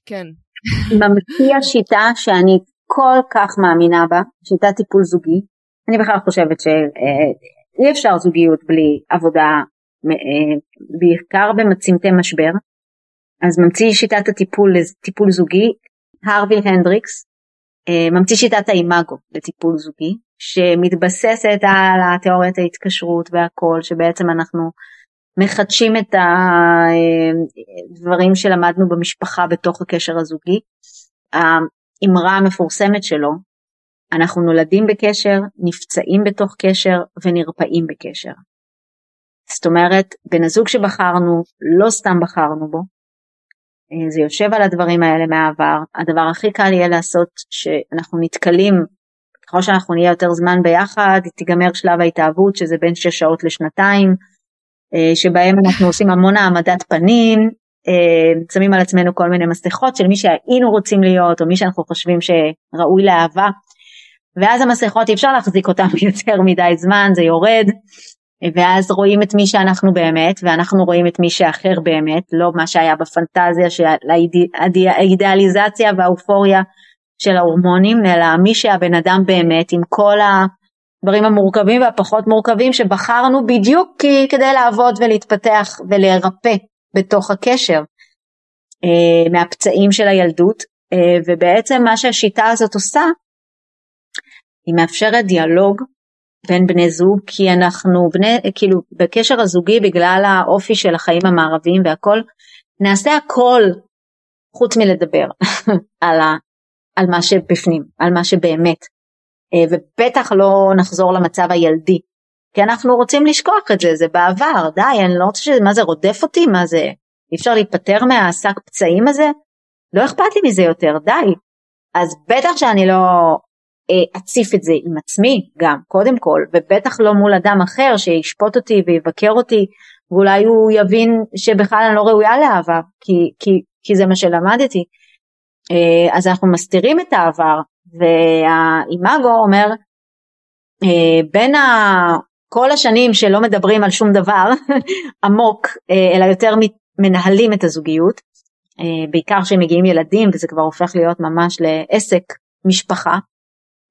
כן. ממציא השיטה שאני כל כך מאמינה בה, שיטת טיפול זוגי, אני בכלל חושבת שאי אפשר זוגיות בלי עבודה, אה, בעיקר במצמתי משבר, אז ממציא שיטת הטיפול לטיפול זוגי, הרוויל הנדריקס, אה, ממציא שיטת האימאגו לטיפול זוגי, שמתבססת על התיאוריית ההתקשרות והכל, שבעצם אנחנו מחדשים את הדברים שלמדנו במשפחה בתוך הקשר הזוגי. האמרה המפורסמת שלו, אנחנו נולדים בקשר, נפצעים בתוך קשר ונרפאים בקשר. זאת אומרת, בן הזוג שבחרנו, לא סתם בחרנו בו, זה יושב על הדברים האלה מהעבר. הדבר הכי קל יהיה לעשות שאנחנו נתקלים ככל שאנחנו נהיה יותר זמן ביחד, תיגמר שלב ההתאהבות שזה בין שש שעות לשנתיים, אה, שבהם אנחנו עושים המון העמדת פנים, שמים על עצמנו כל מיני מסכות של מי שהיינו רוצים להיות או מי שאנחנו חושבים שראוי לאהבה. ואז המסכות אי אפשר להחזיק אותן [laughs] יותר מדי זמן זה יורד ואז רואים את מי שאנחנו באמת ואנחנו רואים את מי שאחר באמת לא מה שהיה בפנטזיה של האידיאליזציה והאופוריה של ההורמונים אלא מי שהבן אדם באמת עם כל הדברים המורכבים והפחות מורכבים שבחרנו בדיוק כדי לעבוד ולהתפתח ולהירפא בתוך הקשר אה, מהפצעים של הילדות אה, ובעצם מה שהשיטה הזאת עושה היא מאפשרת דיאלוג בין בני זוג כי אנחנו בני כאילו בקשר הזוגי בגלל האופי של החיים המערביים והכל נעשה הכל חוץ מלדבר [laughs] על, ה, על מה שבפנים על מה שבאמת. אה, ובטח לא נחזור למצב הילדי כי אנחנו רוצים לשכוח את זה זה בעבר. די אני לא רוצה שזה מה זה רודף אותי? מה זה? אי אפשר להיפטר מהשק פצעים הזה? לא אכפת לי מזה יותר די. אז בטח שאני לא אה, אציף את זה עם עצמי גם קודם כל ובטח לא מול אדם אחר שישפוט אותי ויבקר אותי ואולי הוא יבין שבכלל אני לא ראויה לאהבה כי, כי, כי זה מה שלמדתי. אה, אז אנחנו מסתירים את העבר והאימאגו אומר אה, בין ה... כל השנים שלא מדברים על שום דבר [laughs] עמוק אלא יותר מנהלים את הזוגיות בעיקר כשמגיעים ילדים וזה כבר הופך להיות ממש לעסק משפחה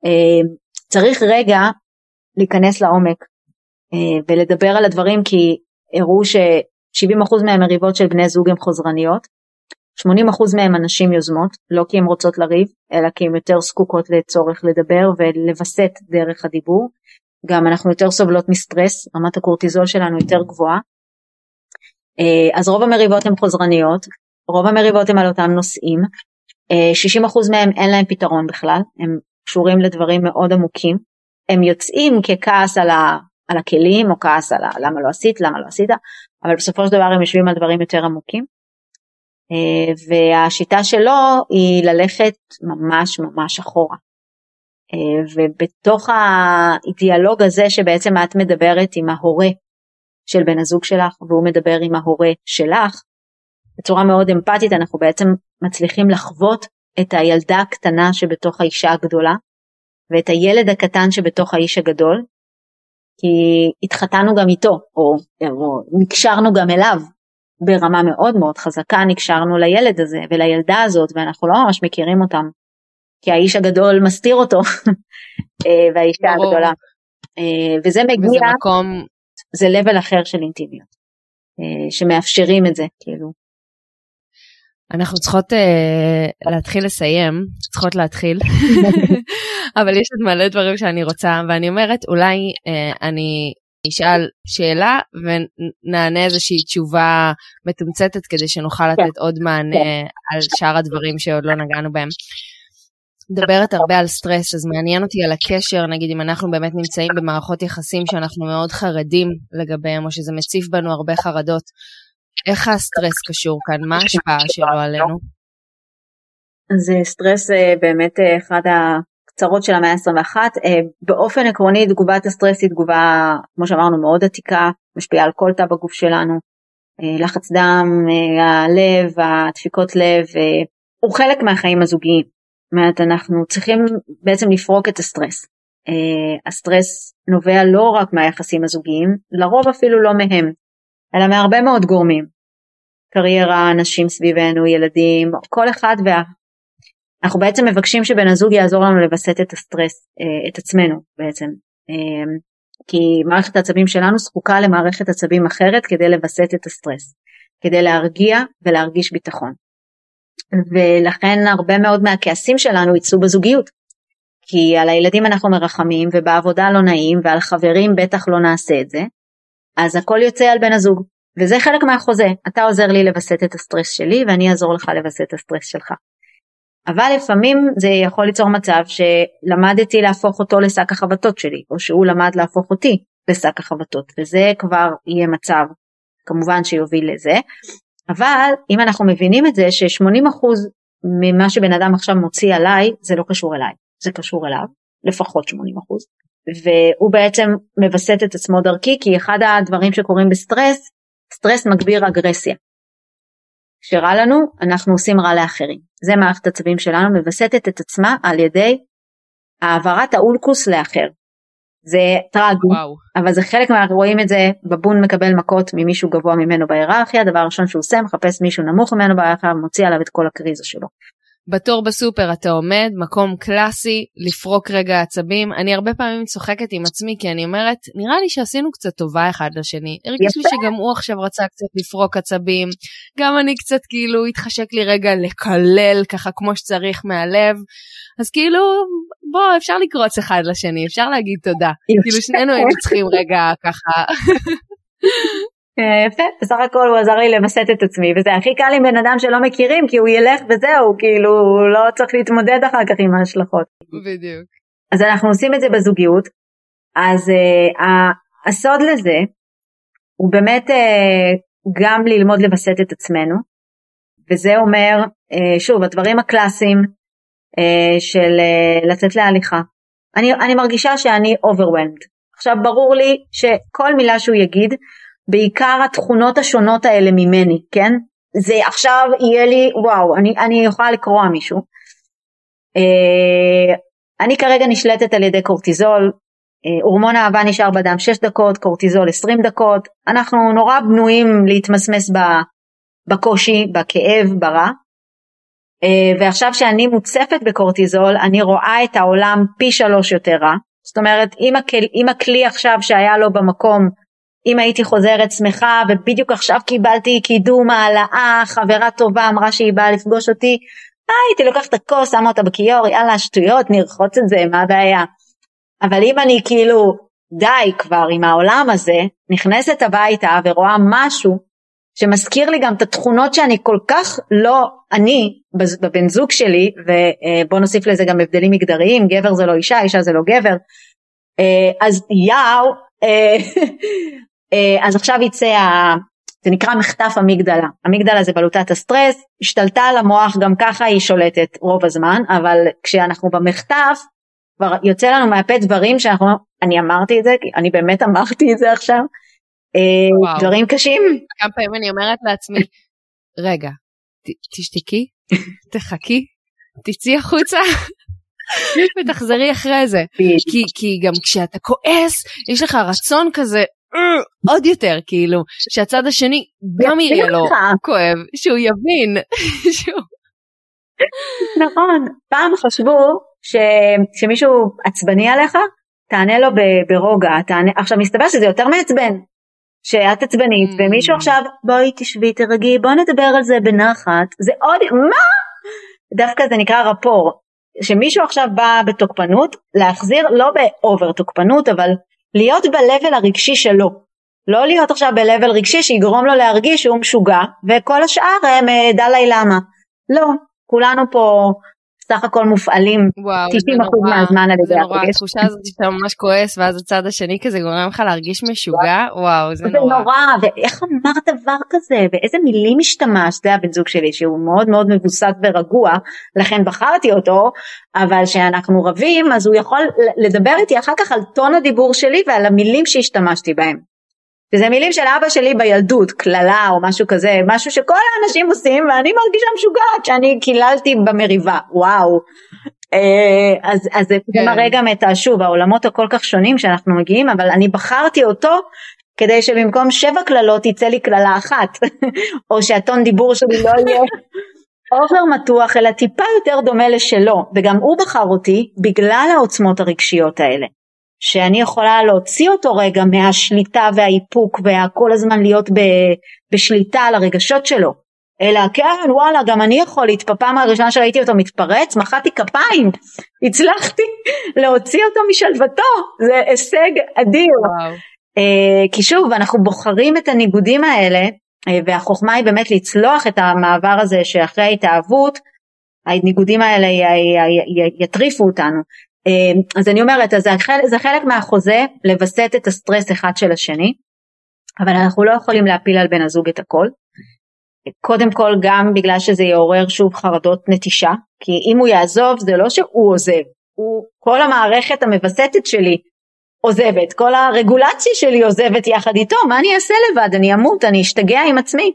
אה, צריך רגע להיכנס לעומק אה, ולדבר על הדברים כי הראו ש-70% מהמריבות של בני זוג הן חוזרניות, 80% מהם אנשים יוזמות, לא כי הן רוצות לריב, אלא כי הן יותר זקוקות לצורך לדבר ולווסת דרך הדיבור. גם אנחנו יותר סובלות מסטרס, רמת הקורטיזול שלנו יותר גבוהה. אה, אז רוב המריבות הן חוזרניות, רוב המריבות הן על אותם נושאים, 60% מהם אין להם פתרון בכלל, הם קשורים לדברים מאוד עמוקים. הם יוצאים ככעס על, ה, על הכלים או כעס על ה, למה לא עשית, למה לא עשית, אבל בסופו של דבר הם יושבים על דברים יותר עמוקים. אה, והשיטה שלו היא ללכת ממש ממש אחורה. אה, ובתוך האידיאלוג הזה שבעצם את מדברת עם ההורה של בן הזוג שלך והוא מדבר עם ההורה שלך, בצורה מאוד אמפתית אנחנו בעצם מצליחים לחוות את הילדה הקטנה שבתוך האישה הגדולה ואת הילד הקטן שבתוך האיש הגדול כי התחתנו גם איתו או, או נקשרנו גם אליו ברמה מאוד מאוד חזקה נקשרנו לילד הזה ולילדה הזאת ואנחנו לא ממש מכירים אותם כי האיש הגדול מסתיר אותו [laughs] אה, והאישה ברור. הגדולה אה, וזה מגיע וזה מקום זה level אחר של אינטימיות אה, שמאפשרים את זה כאילו אנחנו צריכות uh, להתחיל לסיים, צריכות להתחיל, [laughs] אבל יש עוד מלא דברים שאני רוצה, ואני אומרת, אולי uh, אני אשאל שאלה ונענה איזושהי תשובה מתומצתת כדי שנוכל כן. לתת עוד מענה כן. על שאר הדברים שעוד לא נגענו בהם. מדברת הרבה על סטרס, אז מעניין אותי על הקשר, נגיד אם אנחנו באמת נמצאים במערכות יחסים שאנחנו מאוד חרדים לגביהם, או שזה מציף בנו הרבה חרדות. איך הסטרס קשור כאן? מה ההשפעה שלו עלינו? אז סטרס אה, באמת אה, אחד הצרות של המאה ה-21. אה, באופן עקרוני תגובת הסטרס היא תגובה, כמו שאמרנו, מאוד עתיקה, משפיעה על כל תא בגוף שלנו. לחץ דם, הלב, הדפיקות לב, הוא חלק מהחיים הזוגיים. אומרת, אנחנו צריכים בעצם לפרוק את הסטרס. הסטרס נובע לא רק מהיחסים הזוגיים, לרוב אפילו לא מהם. אלא מהרבה מאוד גורמים. קריירה, אנשים סביבנו, ילדים, כל אחד וה... אנחנו בעצם מבקשים שבן הזוג יעזור לנו לווסת את הסטרס, אה, את עצמנו בעצם. אה, כי מערכת העצבים שלנו זקוקה למערכת עצבים אחרת כדי לווסת את הסטרס, כדי להרגיע ולהרגיש ביטחון. ולכן הרבה מאוד מהכעסים שלנו יצאו בזוגיות. כי על הילדים אנחנו מרחמים ובעבודה לא נעים ועל חברים בטח לא נעשה את זה, אז הכל יוצא על בן הזוג, וזה חלק מהחוזה, אתה עוזר לי לווסת את הסטרס שלי ואני אעזור לך לווסת את הסטרס שלך. אבל לפעמים זה יכול ליצור מצב שלמדתי להפוך אותו לשק החבטות שלי, או שהוא למד להפוך אותי לשק החבטות, וזה כבר יהיה מצב כמובן שיוביל לזה, אבל אם אנחנו מבינים את זה ש-80% ממה שבן אדם עכשיו מוציא עליי זה לא קשור אליי, זה קשור אליו, לפחות 80%, והוא בעצם מווסת את עצמו דרכי כי אחד הדברים שקורים בסטרס, סטרס מגביר אגרסיה. כשרע לנו אנחנו עושים רע לאחרים. זה מערכת עצבים שלנו מווסתת את עצמה על ידי העברת האולקוס לאחר. זה טרגי. אבל זה חלק מה... רואים את זה, בבון מקבל מכות ממישהו גבוה ממנו בהיררכיה, הדבר הראשון שהוא עושה, מחפש מישהו נמוך ממנו בהיררכיה ומוציא עליו את כל הקריזה שלו. בתור בסופר אתה עומד, מקום קלאסי, לפרוק רגע עצבים. אני הרבה פעמים צוחקת עם עצמי כי אני אומרת, נראה לי שעשינו קצת טובה אחד לשני. הרגיש לי שגם הוא עכשיו רצה קצת לפרוק עצבים, גם אני קצת כאילו התחשק לי רגע לקלל ככה כמו שצריך מהלב. אז כאילו, בוא, אפשר לקרוץ אחד לשני, אפשר להגיד תודה. כאילו שנינו היינו צריכים רגע ככה. אה, יפה, בסך הכל הוא עזר לי למסט את עצמי וזה הכי קל עם בן אדם שלא מכירים כי הוא ילך וזהו כאילו הוא לא צריך להתמודד אחר כך עם ההשלכות. בדיוק. אז אנחנו עושים את זה בזוגיות אז uh, הסוד לזה הוא באמת uh, גם ללמוד לווסת את עצמנו וזה אומר uh, שוב הדברים הקלאסיים של uh, לצאת להליכה. אני, אני מרגישה שאני overwhelmed. עכשיו ברור לי שכל מילה שהוא יגיד בעיקר התכונות השונות האלה ממני, כן? זה עכשיו יהיה לי, וואו, אני, אני יכולה לקרוע מישהו. אה, אני כרגע נשלטת על ידי קורטיזול, אה, הורמון אהבה נשאר בדם 6 דקות, קורטיזול 20 דקות, אנחנו נורא בנויים להתמסמס בקושי, בכאב, ברע. אה, ועכשיו שאני מוצפת בקורטיזול, אני רואה את העולם פי שלוש יותר רע. זאת אומרת, אם הכלי, אם הכלי עכשיו שהיה לו במקום אם הייתי חוזרת שמחה ובדיוק עכשיו קיבלתי קידום העלאה, חברה טובה אמרה שהיא באה לפגוש אותי, הייתי לוקחת את הכוס, שמה אותה בכיור, יאללה שטויות, נרחוץ את זה, מה הבעיה? אבל אם אני כאילו די כבר עם העולם הזה, נכנסת הביתה ורואה משהו שמזכיר לי גם את התכונות שאני כל כך לא אני בבן זוג שלי, ובוא נוסיף לזה גם הבדלים מגדריים, גבר זה לא אישה, אישה זה לא גבר, אה, אז יאו, אה, [laughs] אה, אז עכשיו יצא. זה נקרא מחטף אמיגדלה. אמיגדלה זה בלוטת הסטרס, השתלטה על המוח, גם ככה היא שולטת רוב הזמן, אבל כשאנחנו במחטף, כבר יוצא לנו מהפה דברים שאנחנו, אני אמרתי את זה, אני באמת אמרתי את זה עכשיו, אה, וואו. דברים קשים. כמה פעמים אני אומרת לעצמי, רגע, תשתקי, [laughs] תחכי, תצאי החוצה. [laughs] ותחזרי אחרי זה כי, כי גם כשאתה כועס יש לך רצון כזה אה, עוד יותר כאילו שהצד השני גם יהיה לו כואב שהוא יבין. [laughs] נכון פעם חשבו שמישהו עצבני עליך תענה לו ברוגע תענה עכשיו מסתבר שזה יותר מעצבן שאת עצבנית mm. ומישהו עכשיו בואי תשבי תרגי בוא נדבר על זה בנחת זה עוד מה דווקא זה נקרא רפור שמישהו עכשיו בא בתוקפנות להחזיר לא באובר תוקפנות אבל להיות ב-level הרגשי שלו. לא להיות עכשיו ב-level רגשי שיגרום לו להרגיש שהוא משוגע וכל השאר הם אה, דלי למה. לא, כולנו פה סך הכל מופעלים וואו, 90% נורא, מהזמן על ידי נורא, התחושה הזאת שאתה ממש כועס ואז הצד השני כזה גורם לך להרגיש משוגע? וואו. זה, זה נורא. נורא ואיך אמרת דבר כזה? ואיזה מילים השתמשת זה הבן זוג שלי שהוא מאוד מאוד מבוסס ורגוע לכן בחרתי אותו אבל כשאנחנו רבים אז הוא יכול לדבר איתי אחר כך על טון הדיבור שלי ועל המילים שהשתמשתי בהם. וזה מילים של אבא שלי בילדות, קללה או משהו כזה, משהו שכל האנשים עושים ואני מרגישה משוגעת שאני קיללתי במריבה, וואו. אה, אז, אז זה כן. מראה גם את, שוב, העולמות הכל כך שונים שאנחנו מגיעים, אבל אני בחרתי אותו כדי שבמקום שבע קללות יצא לי קללה אחת, [laughs] או שהטון דיבור שלי לא יהיה אובר מתוח, אלא טיפה יותר דומה לשלו, וגם הוא בחר אותי בגלל העוצמות הרגשיות האלה. שאני יכולה להוציא אותו רגע מהשליטה והאיפוק והכל הזמן להיות ב, בשליטה על הרגשות שלו. אלא כן וואלה גם אני יכול, בפעם הראשונה שראיתי אותו מתפרץ מחאתי כפיים, [laughs] הצלחתי להוציא אותו משלוותו, זה הישג אדיר. וואו. Uh, כי שוב אנחנו בוחרים את הניגודים האלה uh, והחוכמה היא באמת לצלוח את המעבר הזה שאחרי ההתאהבות הניגודים האלה יטריפו אותנו. אמ, אז אני אומרת, אז זה חלק מהחוזה לווסת את הסטרס אחד של השני, אבל אנחנו לא יכולים להפיל על בן הזוג את הכל. קודם כל גם בגלל שזה יעורר שוב חרדות נטישה, כי אם הוא יעזוב זה לא שהוא עוזב, הוא, כל המערכת המווסתת שלי עוזבת, כל הרגולציה שלי עוזבת יחד איתו, מה אני אעשה לבד, אני אמות, אני אשתגע עם עצמי.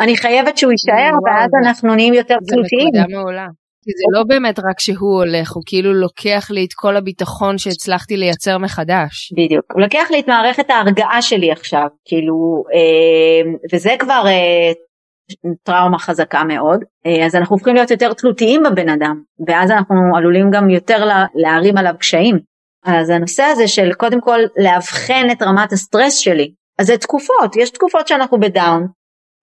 אני חייבת שהוא יישאר ואז אנחנו נהיים יותר תלותיים. זה נקודה מעולה. כי זה לא באמת רק שהוא הולך, הוא כאילו לוקח לי את כל הביטחון שהצלחתי לייצר מחדש. בדיוק, הוא לוקח לי את מערכת ההרגעה שלי עכשיו, כאילו, אה, וזה כבר אה, טראומה חזקה מאוד, אה, אז אנחנו הופכים להיות יותר תלותיים בבן אדם, ואז אנחנו עלולים גם יותר להערים עליו קשיים. אז הנושא הזה של קודם כל לאבחן את רמת הסטרס שלי, אז זה תקופות, יש תקופות שאנחנו ב down,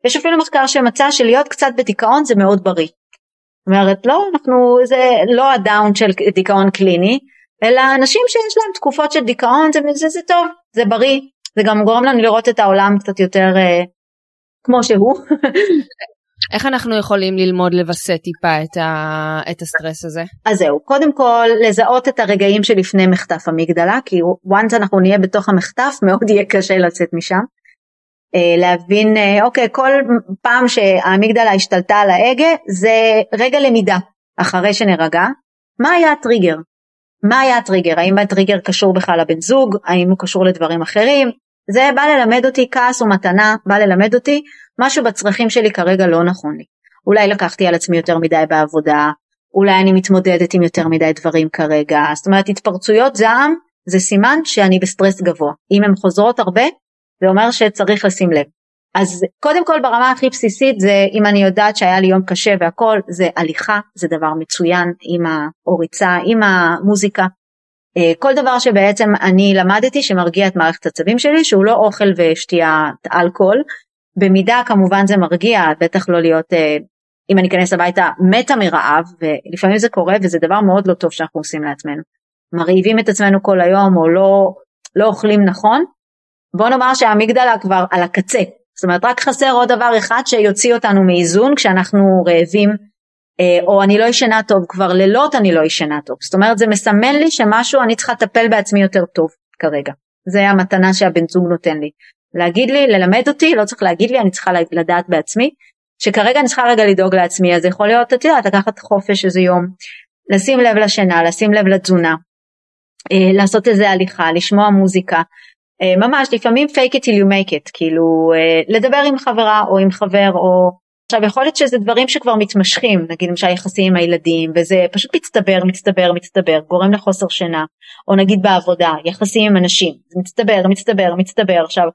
יש אפילו מחקר שמצא שלהיות קצת בדיכאון זה מאוד בריא. זאת אומרת לא אנחנו זה לא ה down של דיכאון קליני אלא אנשים שיש להם תקופות של דיכאון זה, זה, זה טוב זה בריא זה גם גורם לנו לראות את העולם קצת יותר אה, כמו שהוא. איך אנחנו יכולים ללמוד לווסת טיפה את, ה... את הסטרס הזה? אז זהו, קודם כל לזהות את הרגעים שלפני מחטף המגדלה, כי once אנחנו נהיה בתוך המחטף מאוד יהיה קשה לצאת משם. אה, להבין, אה, אוקיי, כל פעם שהאמיגדלה השתלטה על ההגה זה רגע למידה אחרי שנרגע, מה היה הטריגר? מה היה הטריגר? האם הטריגר קשור בכלל לבן זוג? האם הוא קשור לדברים אחרים? זה בא ללמד אותי כעס או מתנה, בא ללמד אותי משהו בצרכים שלי כרגע לא נכון לי. אולי לקחתי על עצמי יותר מדי בעבודה, אולי אני מתמודדת עם יותר מדי דברים כרגע, זאת אומרת התפרצויות זעם זה סימן שאני בסטרס גבוה. אם הן חוזרות הרבה, זה אומר שצריך לשים לב. אז קודם כל ברמה הכי בסיסית זה אם אני יודעת שהיה לי יום קשה והכל זה הליכה זה דבר מצוין עם ההוריצה עם המוזיקה. אה, כל דבר שבעצם אני למדתי שמרגיע את מערכת הצבים שלי שהוא לא אוכל ושתיית אלכוהול. במידה כמובן זה מרגיע בטח לא להיות אה, אם אני אכנס הביתה מתה מרעב ולפעמים זה קורה וזה דבר מאוד לא טוב שאנחנו עושים לעצמנו. מרעיבים את עצמנו כל היום או לא לא אוכלים נכון בוא נאמר שהאמיגדלה כבר על הקצה, זאת אומרת רק חסר עוד דבר אחד שיוציא אותנו מאיזון כשאנחנו רעבים אה, או אני לא ישנה טוב, כבר לילות אני לא ישנה טוב, זאת אומרת זה מסמן לי שמשהו אני צריכה לטפל בעצמי יותר טוב כרגע, זה המתנה שהבן זוג נותן לי, להגיד לי, ללמד אותי, לא צריך להגיד לי, אני צריכה לדעת בעצמי, שכרגע אני צריכה רגע לדאוג לעצמי, אז יכול להיות, את יודעת, לקחת חופש איזה יום, לשים לב לשינה, לשים לב לתזונה, אה, לעשות איזה הליכה, לשמוע מוזיקה, ממש לפעמים fake it till you make it כאילו אה, לדבר עם חברה או עם חבר או עכשיו יכול להיות שזה דברים שכבר מתמשכים נגיד למשל יחסים עם הילדים וזה פשוט מצטבר מצטבר מצטבר גורם לחוסר שינה או נגיד בעבודה יחסים עם אנשים זה מצטבר מצטבר מצטבר עכשיו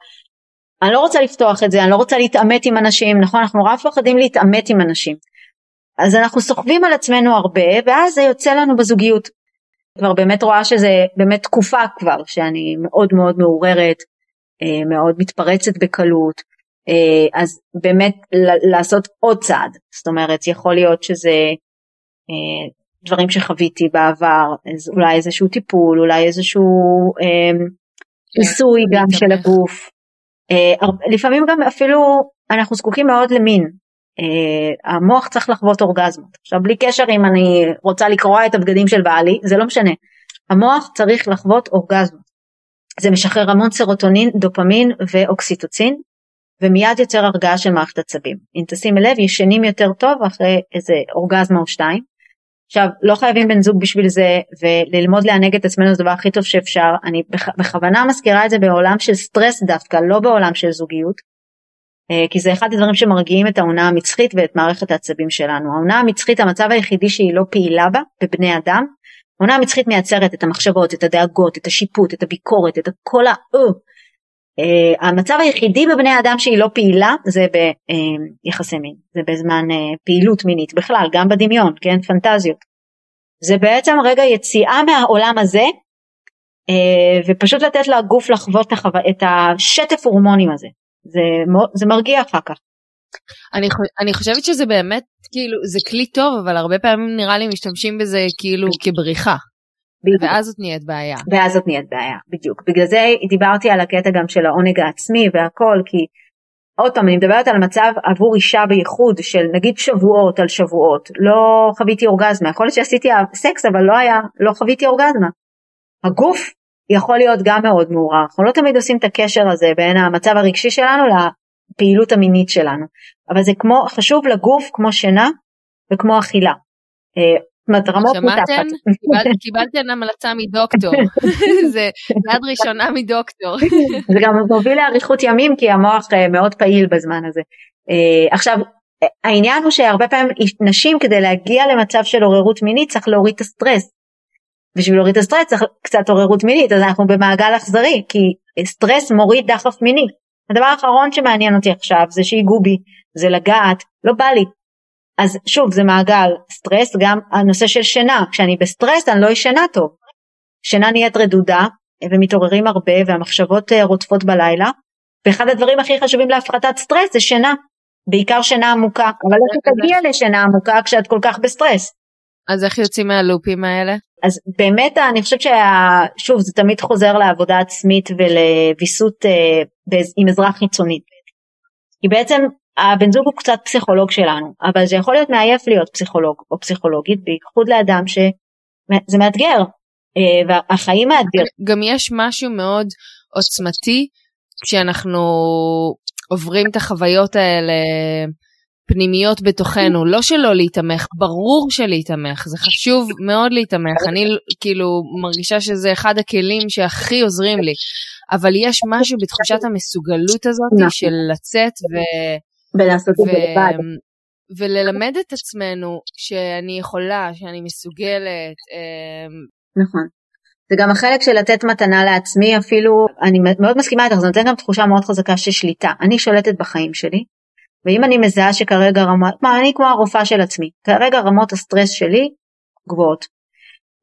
אני לא רוצה לפתוח את זה אני לא רוצה להתעמת עם אנשים נכון אנחנו נורא מפחדים להתעמת עם אנשים. אז אנחנו סוחבים על עצמנו הרבה ואז זה יוצא לנו בזוגיות כבר באמת רואה שזה באמת תקופה כבר שאני מאוד מאוד מעוררת, אה, מאוד מתפרצת בקלות, אה, אז באמת לעשות עוד צעד, זאת אומרת יכול להיות שזה אה, דברים שחוויתי בעבר, אז אולי איזשהו טיפול, אולי איזשהו עיסוי גם של הגוף, לפעמים גם אפילו אנחנו זקוקים מאוד למין, Uh, המוח צריך לחוות אורגזמות. עכשיו בלי קשר אם אני רוצה לקרוע את הבגדים של בעלי, זה לא משנה. המוח צריך לחוות אורגזמות. זה משחרר המון סרוטונין, דופמין ואוקסיטוצין, ומיד יוצר הרגעה של מערכת עצבים. אם תשימי לב, ישנים יותר טוב אחרי איזה אורגזמה או שתיים. עכשיו, לא חייבים בן זוג בשביל זה, וללמוד לענג את עצמנו זה הדבר הכי טוב שאפשר. אני בכוונה מזכירה את זה בעולם של סטרס דווקא, לא בעולם של זוגיות. אה, כי זה אחד הדברים שמרגיעים את האונה המצחית ואת מערכת העצבים שלנו. האונה המצחית המצב היחידי שהיא לא פעילה בה בבני אדם, העונה המצחית מייצרת את המחשבות, את הדאגות, את השיפוט, את הביקורת, את כל ה... Uh, המצב היחידי בבני אדם שהיא לא פעילה זה ביחסי מין, זה בזמן פעילות מינית בכלל, גם בדמיון, כן, פנטזיות. זה בעצם רגע יציאה מהעולם הזה ופשוט לתת לגוף לחוות את השטף הורמונים הזה. זה, זה מרגיע אחר כך. אני, אני חושבת שזה באמת כאילו זה כלי טוב אבל הרבה פעמים נראה לי משתמשים בזה כאילו כבריחה. בדיוק. ואז זאת נהיית בעיה. ואז זאת נהיית בעיה בדיוק בגלל זה דיברתי על הקטע גם של העונג העצמי והכל כי עוד פעם אני מדברת על מצב עבור אישה בייחוד של נגיד שבועות על שבועות לא חוויתי אורגזמה יכול להיות שעשיתי סקס אבל לא היה לא חוויתי אורגזמה. הגוף יכול להיות גם מאוד מעורר. אנחנו לא תמיד עושים את הקשר הזה בין המצב הרגשי שלנו לפעילות המינית שלנו. אבל זה כמו, חשוב לגוף כמו שינה וכמו אכילה. אה, שמעתם? [laughs] קיבלתם המלצה מדוקטור, [laughs] זה יד ראשונה מדוקטור. זה גם מוביל לאריכות ימים כי המוח אה, מאוד פעיל בזמן הזה. אה, עכשיו העניין הוא שהרבה פעמים נשים כדי להגיע למצב של עוררות מינית צריך להוריד את הסטרס. בשביל להוריד את הסטרס צריך קצת עוררות מינית אז אנחנו במעגל אכזרי כי סטרס מוריד דחף מיני. הדבר האחרון שמעניין אותי עכשיו זה שיגעו בי, זה לגעת, לא בא לי. אז שוב זה מעגל סטרס גם הנושא של שינה כשאני בסטרס אני לא ישנה טוב. שינה נהיית רדודה ומתעוררים הרבה והמחשבות אה, רודפות בלילה ואחד הדברים הכי חשובים להפחתת סטרס זה שינה בעיקר שינה עמוקה אבל איך תגיע לשינה עמוקה כשאת כל כך בסטרס. אז איך יוצאים מהלופים האלה? אז באמת אני חושבת ששוב זה תמיד חוזר לעבודה עצמית ולוויסות אה, עם עזרה חיצונית. כי בעצם הבן זוג הוא קצת פסיכולוג שלנו אבל זה יכול להיות מעייף להיות פסיכולוג או פסיכולוגית בייחוד לאדם שזה מאתגר אה, והחיים מאתגר. גם יש משהו מאוד עוצמתי כשאנחנו עוברים את החוויות האלה פנימיות בתוכנו, לא שלא להיתמך, ברור שלהיתמך, זה חשוב מאוד להיתמך, אני כאילו מרגישה שזה אחד הכלים שהכי עוזרים לי, אבל יש משהו בתחושת המסוגלות הזאת נכון. של לצאת ו... ולעשות את זה לבד. וללמד את עצמנו שאני יכולה, שאני מסוגלת. אמ, נכון. זה גם החלק של לתת מתנה לעצמי אפילו, אני מאוד מסכימה איתך, זה נותן גם תחושה מאוד חזקה של שליטה. אני שולטת בחיים שלי, ואם אני מזהה שכרגע רמות, מה, אני כמו הרופאה של עצמי, כרגע רמות הסטרס שלי גבוהות.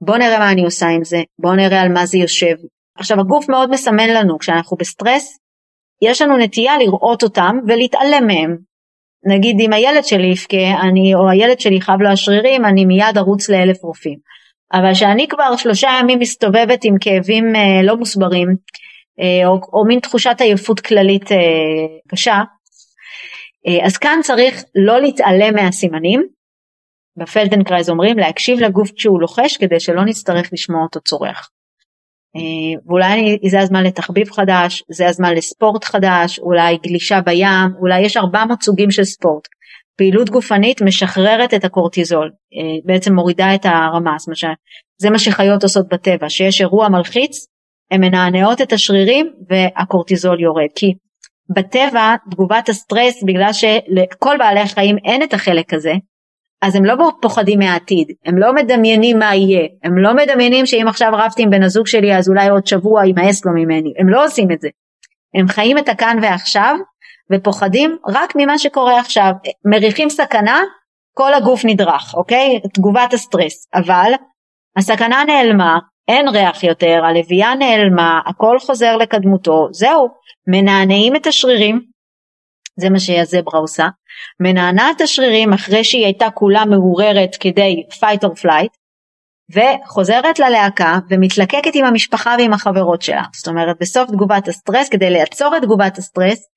בוא נראה מה אני עושה עם זה, בוא נראה על מה זה יושב. עכשיו הגוף מאוד מסמן לנו כשאנחנו בסטרס, יש לנו נטייה לראות אותם ולהתעלם מהם. נגיד אם הילד שלי יבכה, או הילד שלי חב לו השרירים, אני מיד ארוץ לאלף רופאים. אבל שאני כבר שלושה ימים מסתובבת עם כאבים אה, לא מוסברים, אה, או, או מין תחושת עייפות כללית אה, קשה, אז כאן צריך לא להתעלם מהסימנים, בפלדנקרייז אומרים להקשיב לגוף כשהוא לוחש כדי שלא נצטרך לשמוע אותו צורח. אה, ואולי זה הזמן לתחביב חדש, זה הזמן לספורט חדש, אולי גלישה בים, אולי יש 400 סוגים של ספורט. פעילות גופנית משחררת את הקורטיזול, אה, בעצם מורידה את הרמה, זה מה שחיות עושות בטבע, שיש אירוע מלחיץ, הן מנענעות את השרירים והקורטיזול יורד, כי בטבע תגובת הסטרס בגלל שלכל בעלי החיים אין את החלק הזה אז הם לא פוחדים מהעתיד הם לא מדמיינים מה יהיה הם לא מדמיינים שאם עכשיו רבתי עם בן הזוג שלי אז אולי עוד שבוע יימאס לו ממני הם לא עושים את זה. הם חיים את הכאן ועכשיו ופוחדים רק ממה שקורה עכשיו מריחים סכנה כל הגוף נדרך אוקיי? תגובת הסטרס. אבל הסכנה נעלמה אין ריח יותר, הלוויה נעלמה, הכל חוזר לקדמותו, זהו, מנענעים את השרירים, זה מה שהזברה עושה, מנענעת את השרירים אחרי שהיא הייתה כולה מעוררת כדי fight or flight, וחוזרת ללהקה ומתלקקת עם המשפחה ועם החברות שלה. זאת אומרת בסוף תגובת הסטרס, כדי לעצור את תגובת הסטרס,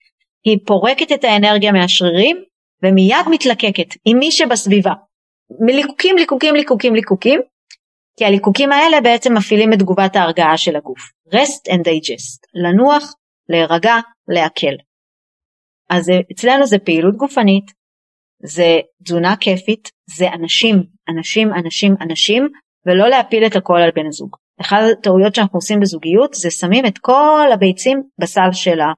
היא פורקת את האנרגיה מהשרירים ומיד מתלקקת עם מי שבסביבה. מליקוקים, ליקוקים, ליקוקים, ליקוקים, כי הליקוקים האלה בעצם מפעילים את תגובת ההרגעה של הגוף. rest and digest, לנוח, להירגע, להקל. אז אצלנו זה פעילות גופנית, זה תזונה כיפית, זה אנשים, אנשים, אנשים, אנשים, ולא להפיל את הכל על בן הזוג. אחת הטעויות שאנחנו עושים בזוגיות זה שמים את כל הביצים בסל שלה.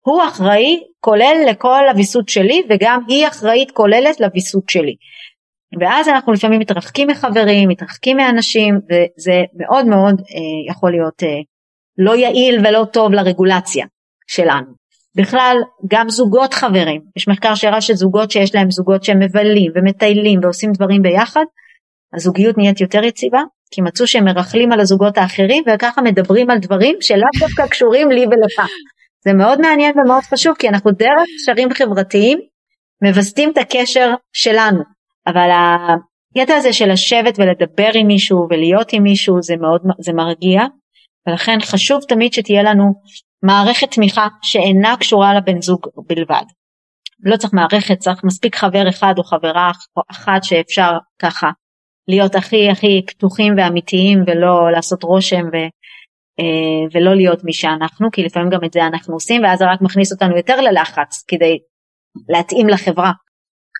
הוא אחראי כולל לכל הוויסות שלי וגם היא אחראית כוללת לוויסות שלי. ואז אנחנו לפעמים מתרחקים מחברים, מתרחקים מאנשים, וזה מאוד מאוד אה, יכול להיות אה, לא יעיל ולא טוב לרגולציה שלנו. בכלל, גם זוגות חברים, יש מחקר שהראה שזוגות שיש להם זוגות שהם מבלים ומטיילים ועושים דברים ביחד, הזוגיות נהיית יותר יציבה, כי מצאו שהם מרכלים על הזוגות האחרים וככה מדברים על דברים שלאו דווקא קשורים לי ולך. זה מאוד מעניין ומאוד חשוב כי אנחנו דרך קשרים חברתיים מווסתים את הקשר שלנו אבל הקטע הזה של לשבת ולדבר עם מישהו ולהיות עם מישהו זה מאוד זה מרגיע ולכן חשוב תמיד שתהיה לנו מערכת תמיכה שאינה קשורה לבן זוג בלבד. לא צריך מערכת, צריך מספיק חבר אחד או חברה או אחת שאפשר ככה להיות הכי הכי פתוחים ואמיתיים ולא לעשות רושם ו, אה, ולא להיות מי שאנחנו, כי לפעמים גם את זה אנחנו עושים ואז זה רק מכניס אותנו יותר ללחץ כדי להתאים לחברה.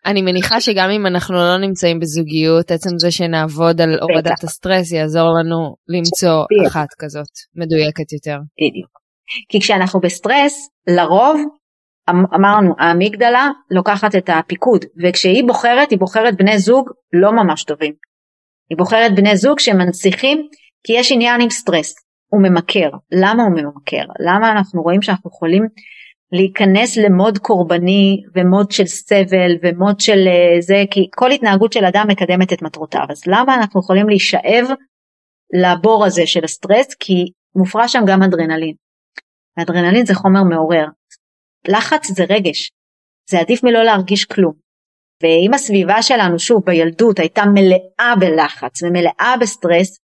אני מניחה שגם אם אנחנו לא נמצאים בזוגיות, עצם זה שנעבוד על הורדת הסטרס יעזור לנו למצוא אחת כזאת מדויקת יותר. בדיוק. כי כשאנחנו בסטרס, לרוב, אמ-, אמרנו, האמיגדלה לוקחת את הפיקוד, וכשהיא בוחרת, היא בוחרת בני זוג לא ממש טובים. היא בוחרת בני זוג שמנציחים, כי יש עניין עם סטרס. הוא ממכר. למה הוא ממכר? למה אנחנו רואים שאנחנו יכולים להיכנס ל mode קורבני ו mode של סבל ומוד של אה, זה, כי כל התנהגות של אדם מקדמת את מטרותיו. אז למה אנחנו יכולים להישאב לבור הזה של הסטרס? כי מופרש שם גם אדרנלין. אדרנלין זה חומר מעורר. לחץ זה רגש. זה עדיף מלא להרגיש כלום. ואם הסביבה שלנו, שוב, בילדות הייתה מלאה בלחץ ומלאה בסטרס,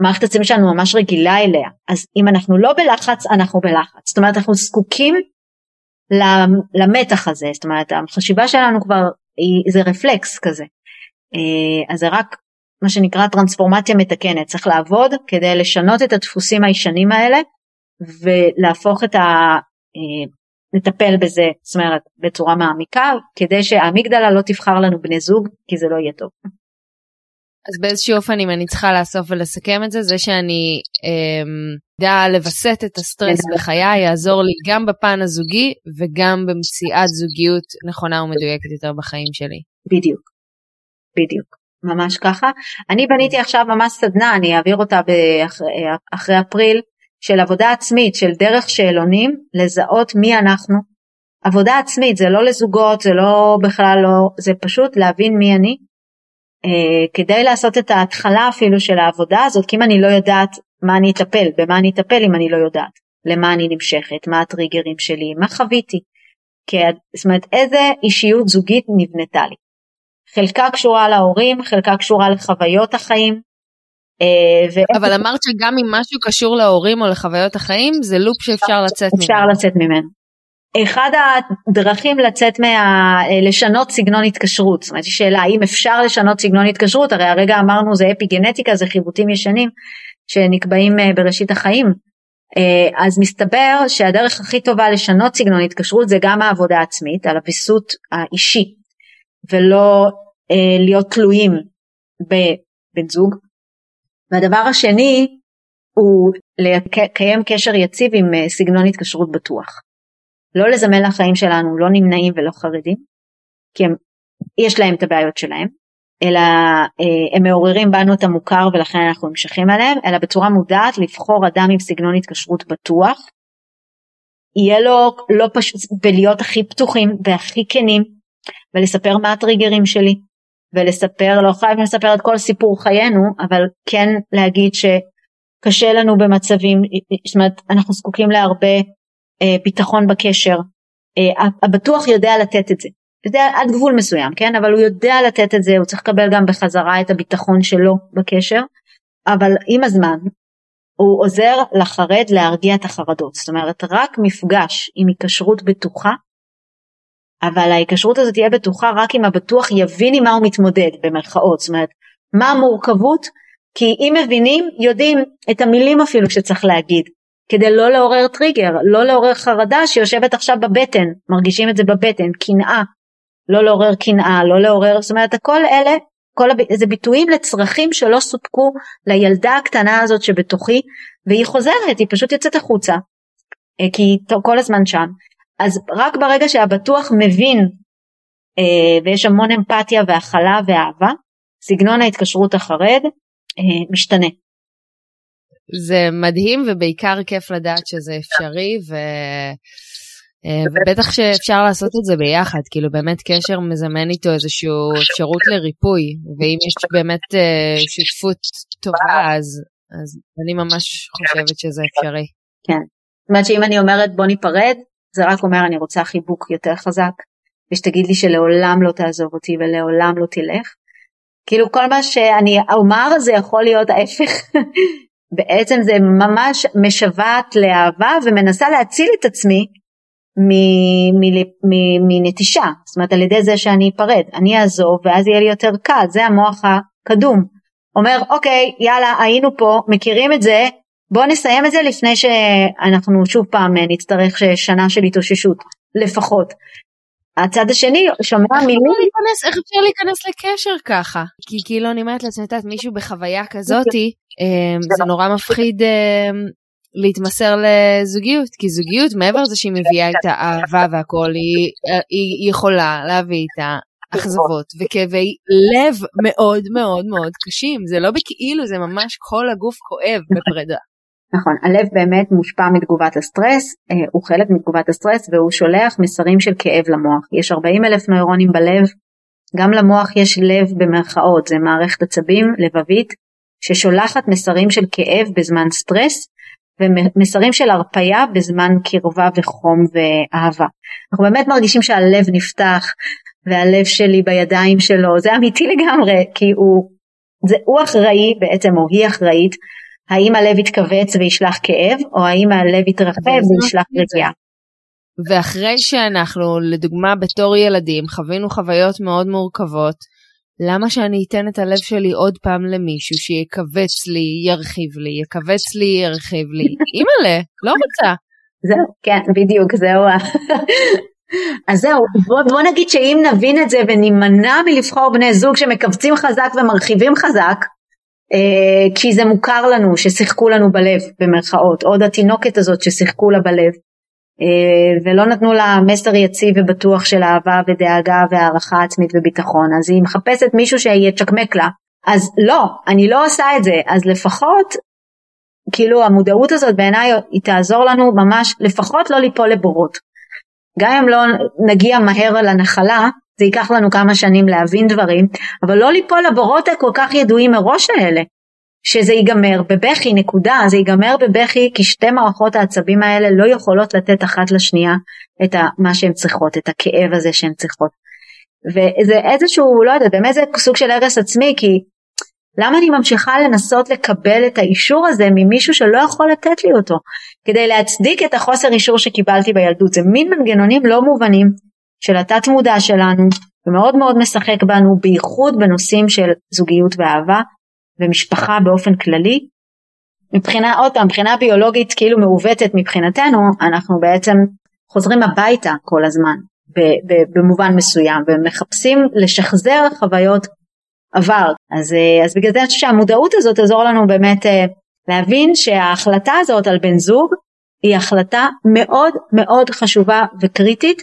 המערכת עצבית שלנו ממש רגילה אליה. אז אם אנחנו לא בלחץ, אנחנו בלחץ. זאת אומרת, אנחנו זקוקים למתח הזה, זאת אומרת, החשיבה שלנו כבר, היא, זה רפלקס כזה. אה, אז זה רק מה שנקרא טרנספורמציה מתקנת, צריך לעבוד כדי לשנות את הדפוסים הישנים האלה ולהפוך את ה... אה, לטפל בזה, זאת אומרת, בצורה מעמיקה, כדי שהאמיגדלה לא תבחר לנו בני זוג, כי זה לא יהיה טוב. אז באיזשהו אופן אם אני צריכה לאסוף ולסכם את זה, זה שאני אדע אמ, לווסת את הסטרס. בחיי יעזור לי גם בפן הזוגי וגם במציאת זוגיות נכונה ומדויקת יותר בחיים שלי. בדיוק, בדיוק, ממש ככה. אני בניתי עכשיו ממש סדנה, אני אעביר אותה באחרי, אחרי אפריל, של עבודה עצמית, של דרך שאלונים, לזהות מי אנחנו. עבודה עצמית זה לא לזוגות, זה לא בכלל לא, זה פשוט להבין מי אני, אה, כדי לעשות את ההתחלה אפילו של העבודה הזאת, כי אם אני לא יודעת מה אני אטפל, במה אני אטפל אם אני לא יודעת, למה אני נמשכת, מה הטריגרים שלי, מה חוויתי, כי, זאת אומרת איזה אישיות זוגית נבנתה לי. חלקה קשורה להורים, חלקה קשורה לחוויות החיים. אה, אבל אמרת שגם אם משהו קשור להורים או לחוויות החיים זה לופ שאפשר לצאת ממנו. אפשר לצאת ממנו. אחד הדרכים לצאת מה... לשנות סגנון התקשרות, זאת אומרת שאלה האם אפשר לשנות סגנון התקשרות, הרי הרגע אמרנו זה אפי גנטיקה, זה חיווטים ישנים שנקבעים אה, בראשית החיים, אה, אז מסתבר שהדרך הכי טובה לשנות סגנון התקשרות זה גם העבודה העצמית, על הוויסות האישי, ולא אה, להיות תלויים בבן זוג. והדבר השני הוא לקיים קשר יציב עם סגנון התקשרות בטוח. לא לזמן לחיים שלנו לא נמנעים ולא חרדים, כי הם, יש להם את הבעיות שלהם, אלא אה, הם מעוררים בנו את המוכר ולכן אנחנו נמשכים עליהם, אלא בצורה מודעת לבחור אדם עם סגנון התקשרות בטוח, יהיה לו לא פשוט, ולהיות הכי פתוחים והכי כנים, ולספר מה הטריגרים שלי, ולספר, לא חייבים לספר את כל סיפור חיינו, אבל כן להגיד שקשה לנו במצבים, זאת אומרת אנחנו זקוקים להרבה אה, ביטחון בקשר, אה, הבטוח יודע לתת את זה, יודע עד גבול מסוים, כן? אבל הוא יודע לתת את זה, הוא צריך לקבל גם בחזרה את הביטחון שלו בקשר, אבל עם הזמן הוא עוזר לחרד להרגיע את החרדות, זאת אומרת רק מפגש עם היקשרות בטוחה, אבל ההיקשרות הזאת תהיה בטוחה רק אם הבטוח יבין עם מה הוא מתמודד במרכאות, זאת אומרת מה המורכבות, כי אם מבינים יודעים את המילים אפילו שצריך להגיד, כדי לא לעורר טריגר, לא לעורר חרדה שיושבת עכשיו בבטן, מרגישים את זה בבטן, קנאה, לא לעורר קנאה, לא לעורר, זאת אומרת הכל אלה, כל הב... זה ביטויים לצרכים שלא סופקו לילדה הקטנה הזאת שבתוכי, והיא חוזרת, היא פשוט יוצאת החוצה, אה, כי היא כל הזמן שם. אז רק ברגע שהבטוח מבין, אה, ויש המון אמפתיה והכלה ואהבה, סגנון ההתקשרות החרד אה, משתנה. זה מדהים ובעיקר כיף לדעת שזה אפשרי ו... אה, ובטח שאפשר לעשות את זה ביחד, כאילו באמת קשר מזמן איתו איזושהי אפשרות לריפוי, ואם יש באמת אה, שותפות טובה אז, אז אני ממש חושבת שזה אפשרי. כן, זאת אומרת שאם אני אומרת בוא ניפרד, זה רק אומר אני רוצה חיבוק יותר חזק, ושתגיד לי שלעולם לא תעזוב אותי ולעולם לא תלך. כאילו כל מה שאני אומר זה יכול להיות ההפך [laughs] בעצם זה ממש משוועת לאהבה ומנסה להציל את עצמי מנטישה, זאת אומרת על ידי זה שאני אפרד, אני אעזוב ואז יהיה לי יותר קל, זה המוח הקדום. אומר אוקיי יאללה היינו פה, מכירים את זה, בואו נסיים את זה לפני שאנחנו שוב פעם נצטרך שנה של התאוששות, לפחות. הצד השני שומע מילים. להיכנס, איך אפשר להיכנס לקשר ככה? כי כאילו אני אומרת לעצמי, את יודעת, מישהו בחוויה כזאתי, אמ, זה נורא מפחיד להתמסר לזוגיות, כי זוגיות מעבר לזה שהיא מביאה את האהבה והכל, היא, היא יכולה להביא איתה אכזבות וכאבי לב מאוד מאוד מאוד קשים, זה לא בכאילו, זה ממש כל הגוף כואב בפרידה. נכון, הלב באמת מושפע מתגובת הסטרס, אה, הוא חלק מתגובת הסטרס והוא שולח מסרים של כאב למוח. יש 40 אלף נוירונים בלב, גם למוח יש לב במרכאות, זה מערכת עצבים לבבית ששולחת מסרים של כאב בזמן סטרס ומסרים של הרפייה בזמן קרבה וחום ואהבה. אנחנו באמת מרגישים שהלב נפתח והלב שלי בידיים שלו, זה אמיתי לגמרי, כי הוא, זה, הוא אחראי בעצם, או היא אחראית האם הלב יתכווץ וישלח כאב, או האם הלב יתרחב וישלח רגיעה. ואחרי שאנחנו, לדוגמה בתור ילדים, חווינו חוויות מאוד מורכבות, למה שאני אתן את הלב שלי עוד פעם למישהו שיכווץ לי, ירחיב לי, יכווץ לי, ירחיב לי? [laughs] אימא'לה, לא רוצה. זהו, כן, בדיוק, זהו. אז זהו, בוא, בוא נגיד שאם נבין את זה ונימנע מלבחור בני זוג שמכווצים חזק ומרחיבים חזק, אה, כי זה מוכר לנו ששיחקו לנו בלב במרכאות, עוד התינוקת הזאת ששיחקו לה בלב ולא נתנו לה מסר יציב ובטוח של אהבה ודאגה והערכה עצמית וביטחון. אז היא מחפשת מישהו שיצ'קמק לה. אז לא אני לא עושה את זה. אז לפחות כאילו המודעות הזאת בעיניי היא תעזור לנו ממש לפחות לא ליפול לבורות. גם אם לא נגיע מהר לנחלה זה ייקח לנו כמה שנים להבין דברים, אבל לא ליפול לבורות הכל כך ידועים מראש האלה, שזה ייגמר בבכי, נקודה, זה ייגמר בבכי כי שתי מערכות העצבים האלה לא יכולות לתת אחת לשנייה את מה שהן צריכות, את הכאב הזה שהן צריכות. וזה איזשהו, לא יודעת, באמת זה סוג של הרס עצמי, כי למה אני ממשיכה לנסות לקבל את האישור הזה ממישהו שלא יכול לתת לי אותו, כדי להצדיק את החוסר אישור שקיבלתי בילדות, זה מין מנגנונים לא מובנים של התת מודע שלנו ומאוד מאוד משחק בנו בייחוד בנושאים של זוגיות ואהבה ומשפחה באופן כללי. מבחינה עוד פעם מבחינה ביולוגית כאילו מעוותת מבחינתנו אנחנו בעצם חוזרים הביתה כל הזמן במובן מסוים ומחפשים לשחזר חוויות עבר אז, אה, אז בגלל זה אני חושבת שהמודעות הזאת תעזור לנו באמת אה, להבין שההחלטה הזאת על בן זוג היא החלטה מאוד מאוד חשובה וקריטית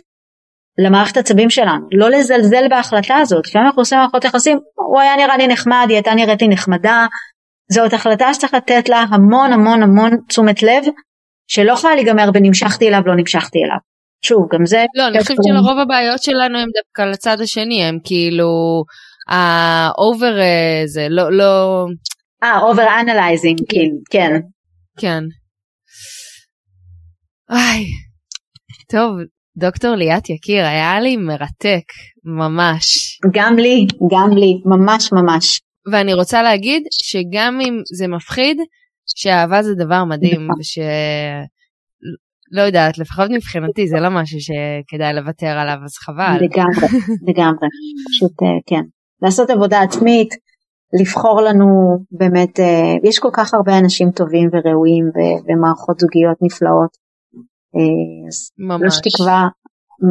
למערכת עצבים שלנו, לא לזלזל בהחלטה הזאת, לפעמים אנחנו עושים מערכות יחסים, הוא היה נראה לי נחמד, היא הייתה נראית לי נחמדה, זאת החלטה שצריך לתת לה המון המון המון תשומת לב, שלא יכולה להיגמר בנמשכתי אליו לא נמשכתי אליו. שוב גם זה לא אני חושבת שלרוב הבעיות שלנו הם דווקא לצד השני הם כאילו ה over אה, זה לא לא אה over analyzing כן כן. איי, טוב דוקטור ליאת יקיר, היה לי מרתק, ממש. גם לי, גם לי, ממש ממש. ואני רוצה להגיד שגם אם זה מפחיד, שאהבה זה דבר מדהים, נכון. וש... לא יודעת, לפחות מבחינתי זה לא משהו שכדאי לוותר עליו, אז חבל. לגמרי, [laughs] לגמרי, פשוט אה, כן. לעשות עבודה עצמית, לבחור לנו באמת, אה, יש כל כך הרבה אנשים טובים וראויים ומערכות זוגיות נפלאות. אה, ממש. יש תקווה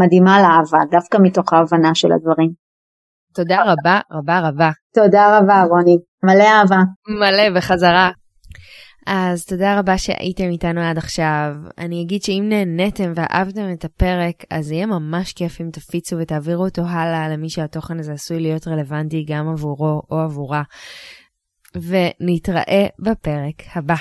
מדהימה לאהבה, דווקא מתוך ההבנה של הדברים. תודה רבה רבה רבה. תודה רבה רוני, מלא אהבה. מלא בחזרה. אז תודה רבה שהייתם איתנו עד עכשיו. אני אגיד שאם נהניתם ואהבתם את הפרק, אז יהיה ממש כיף אם תפיצו ותעבירו אותו הלאה למי שהתוכן הזה עשוי להיות רלוונטי גם עבורו או עבורה. ונתראה בפרק הבא.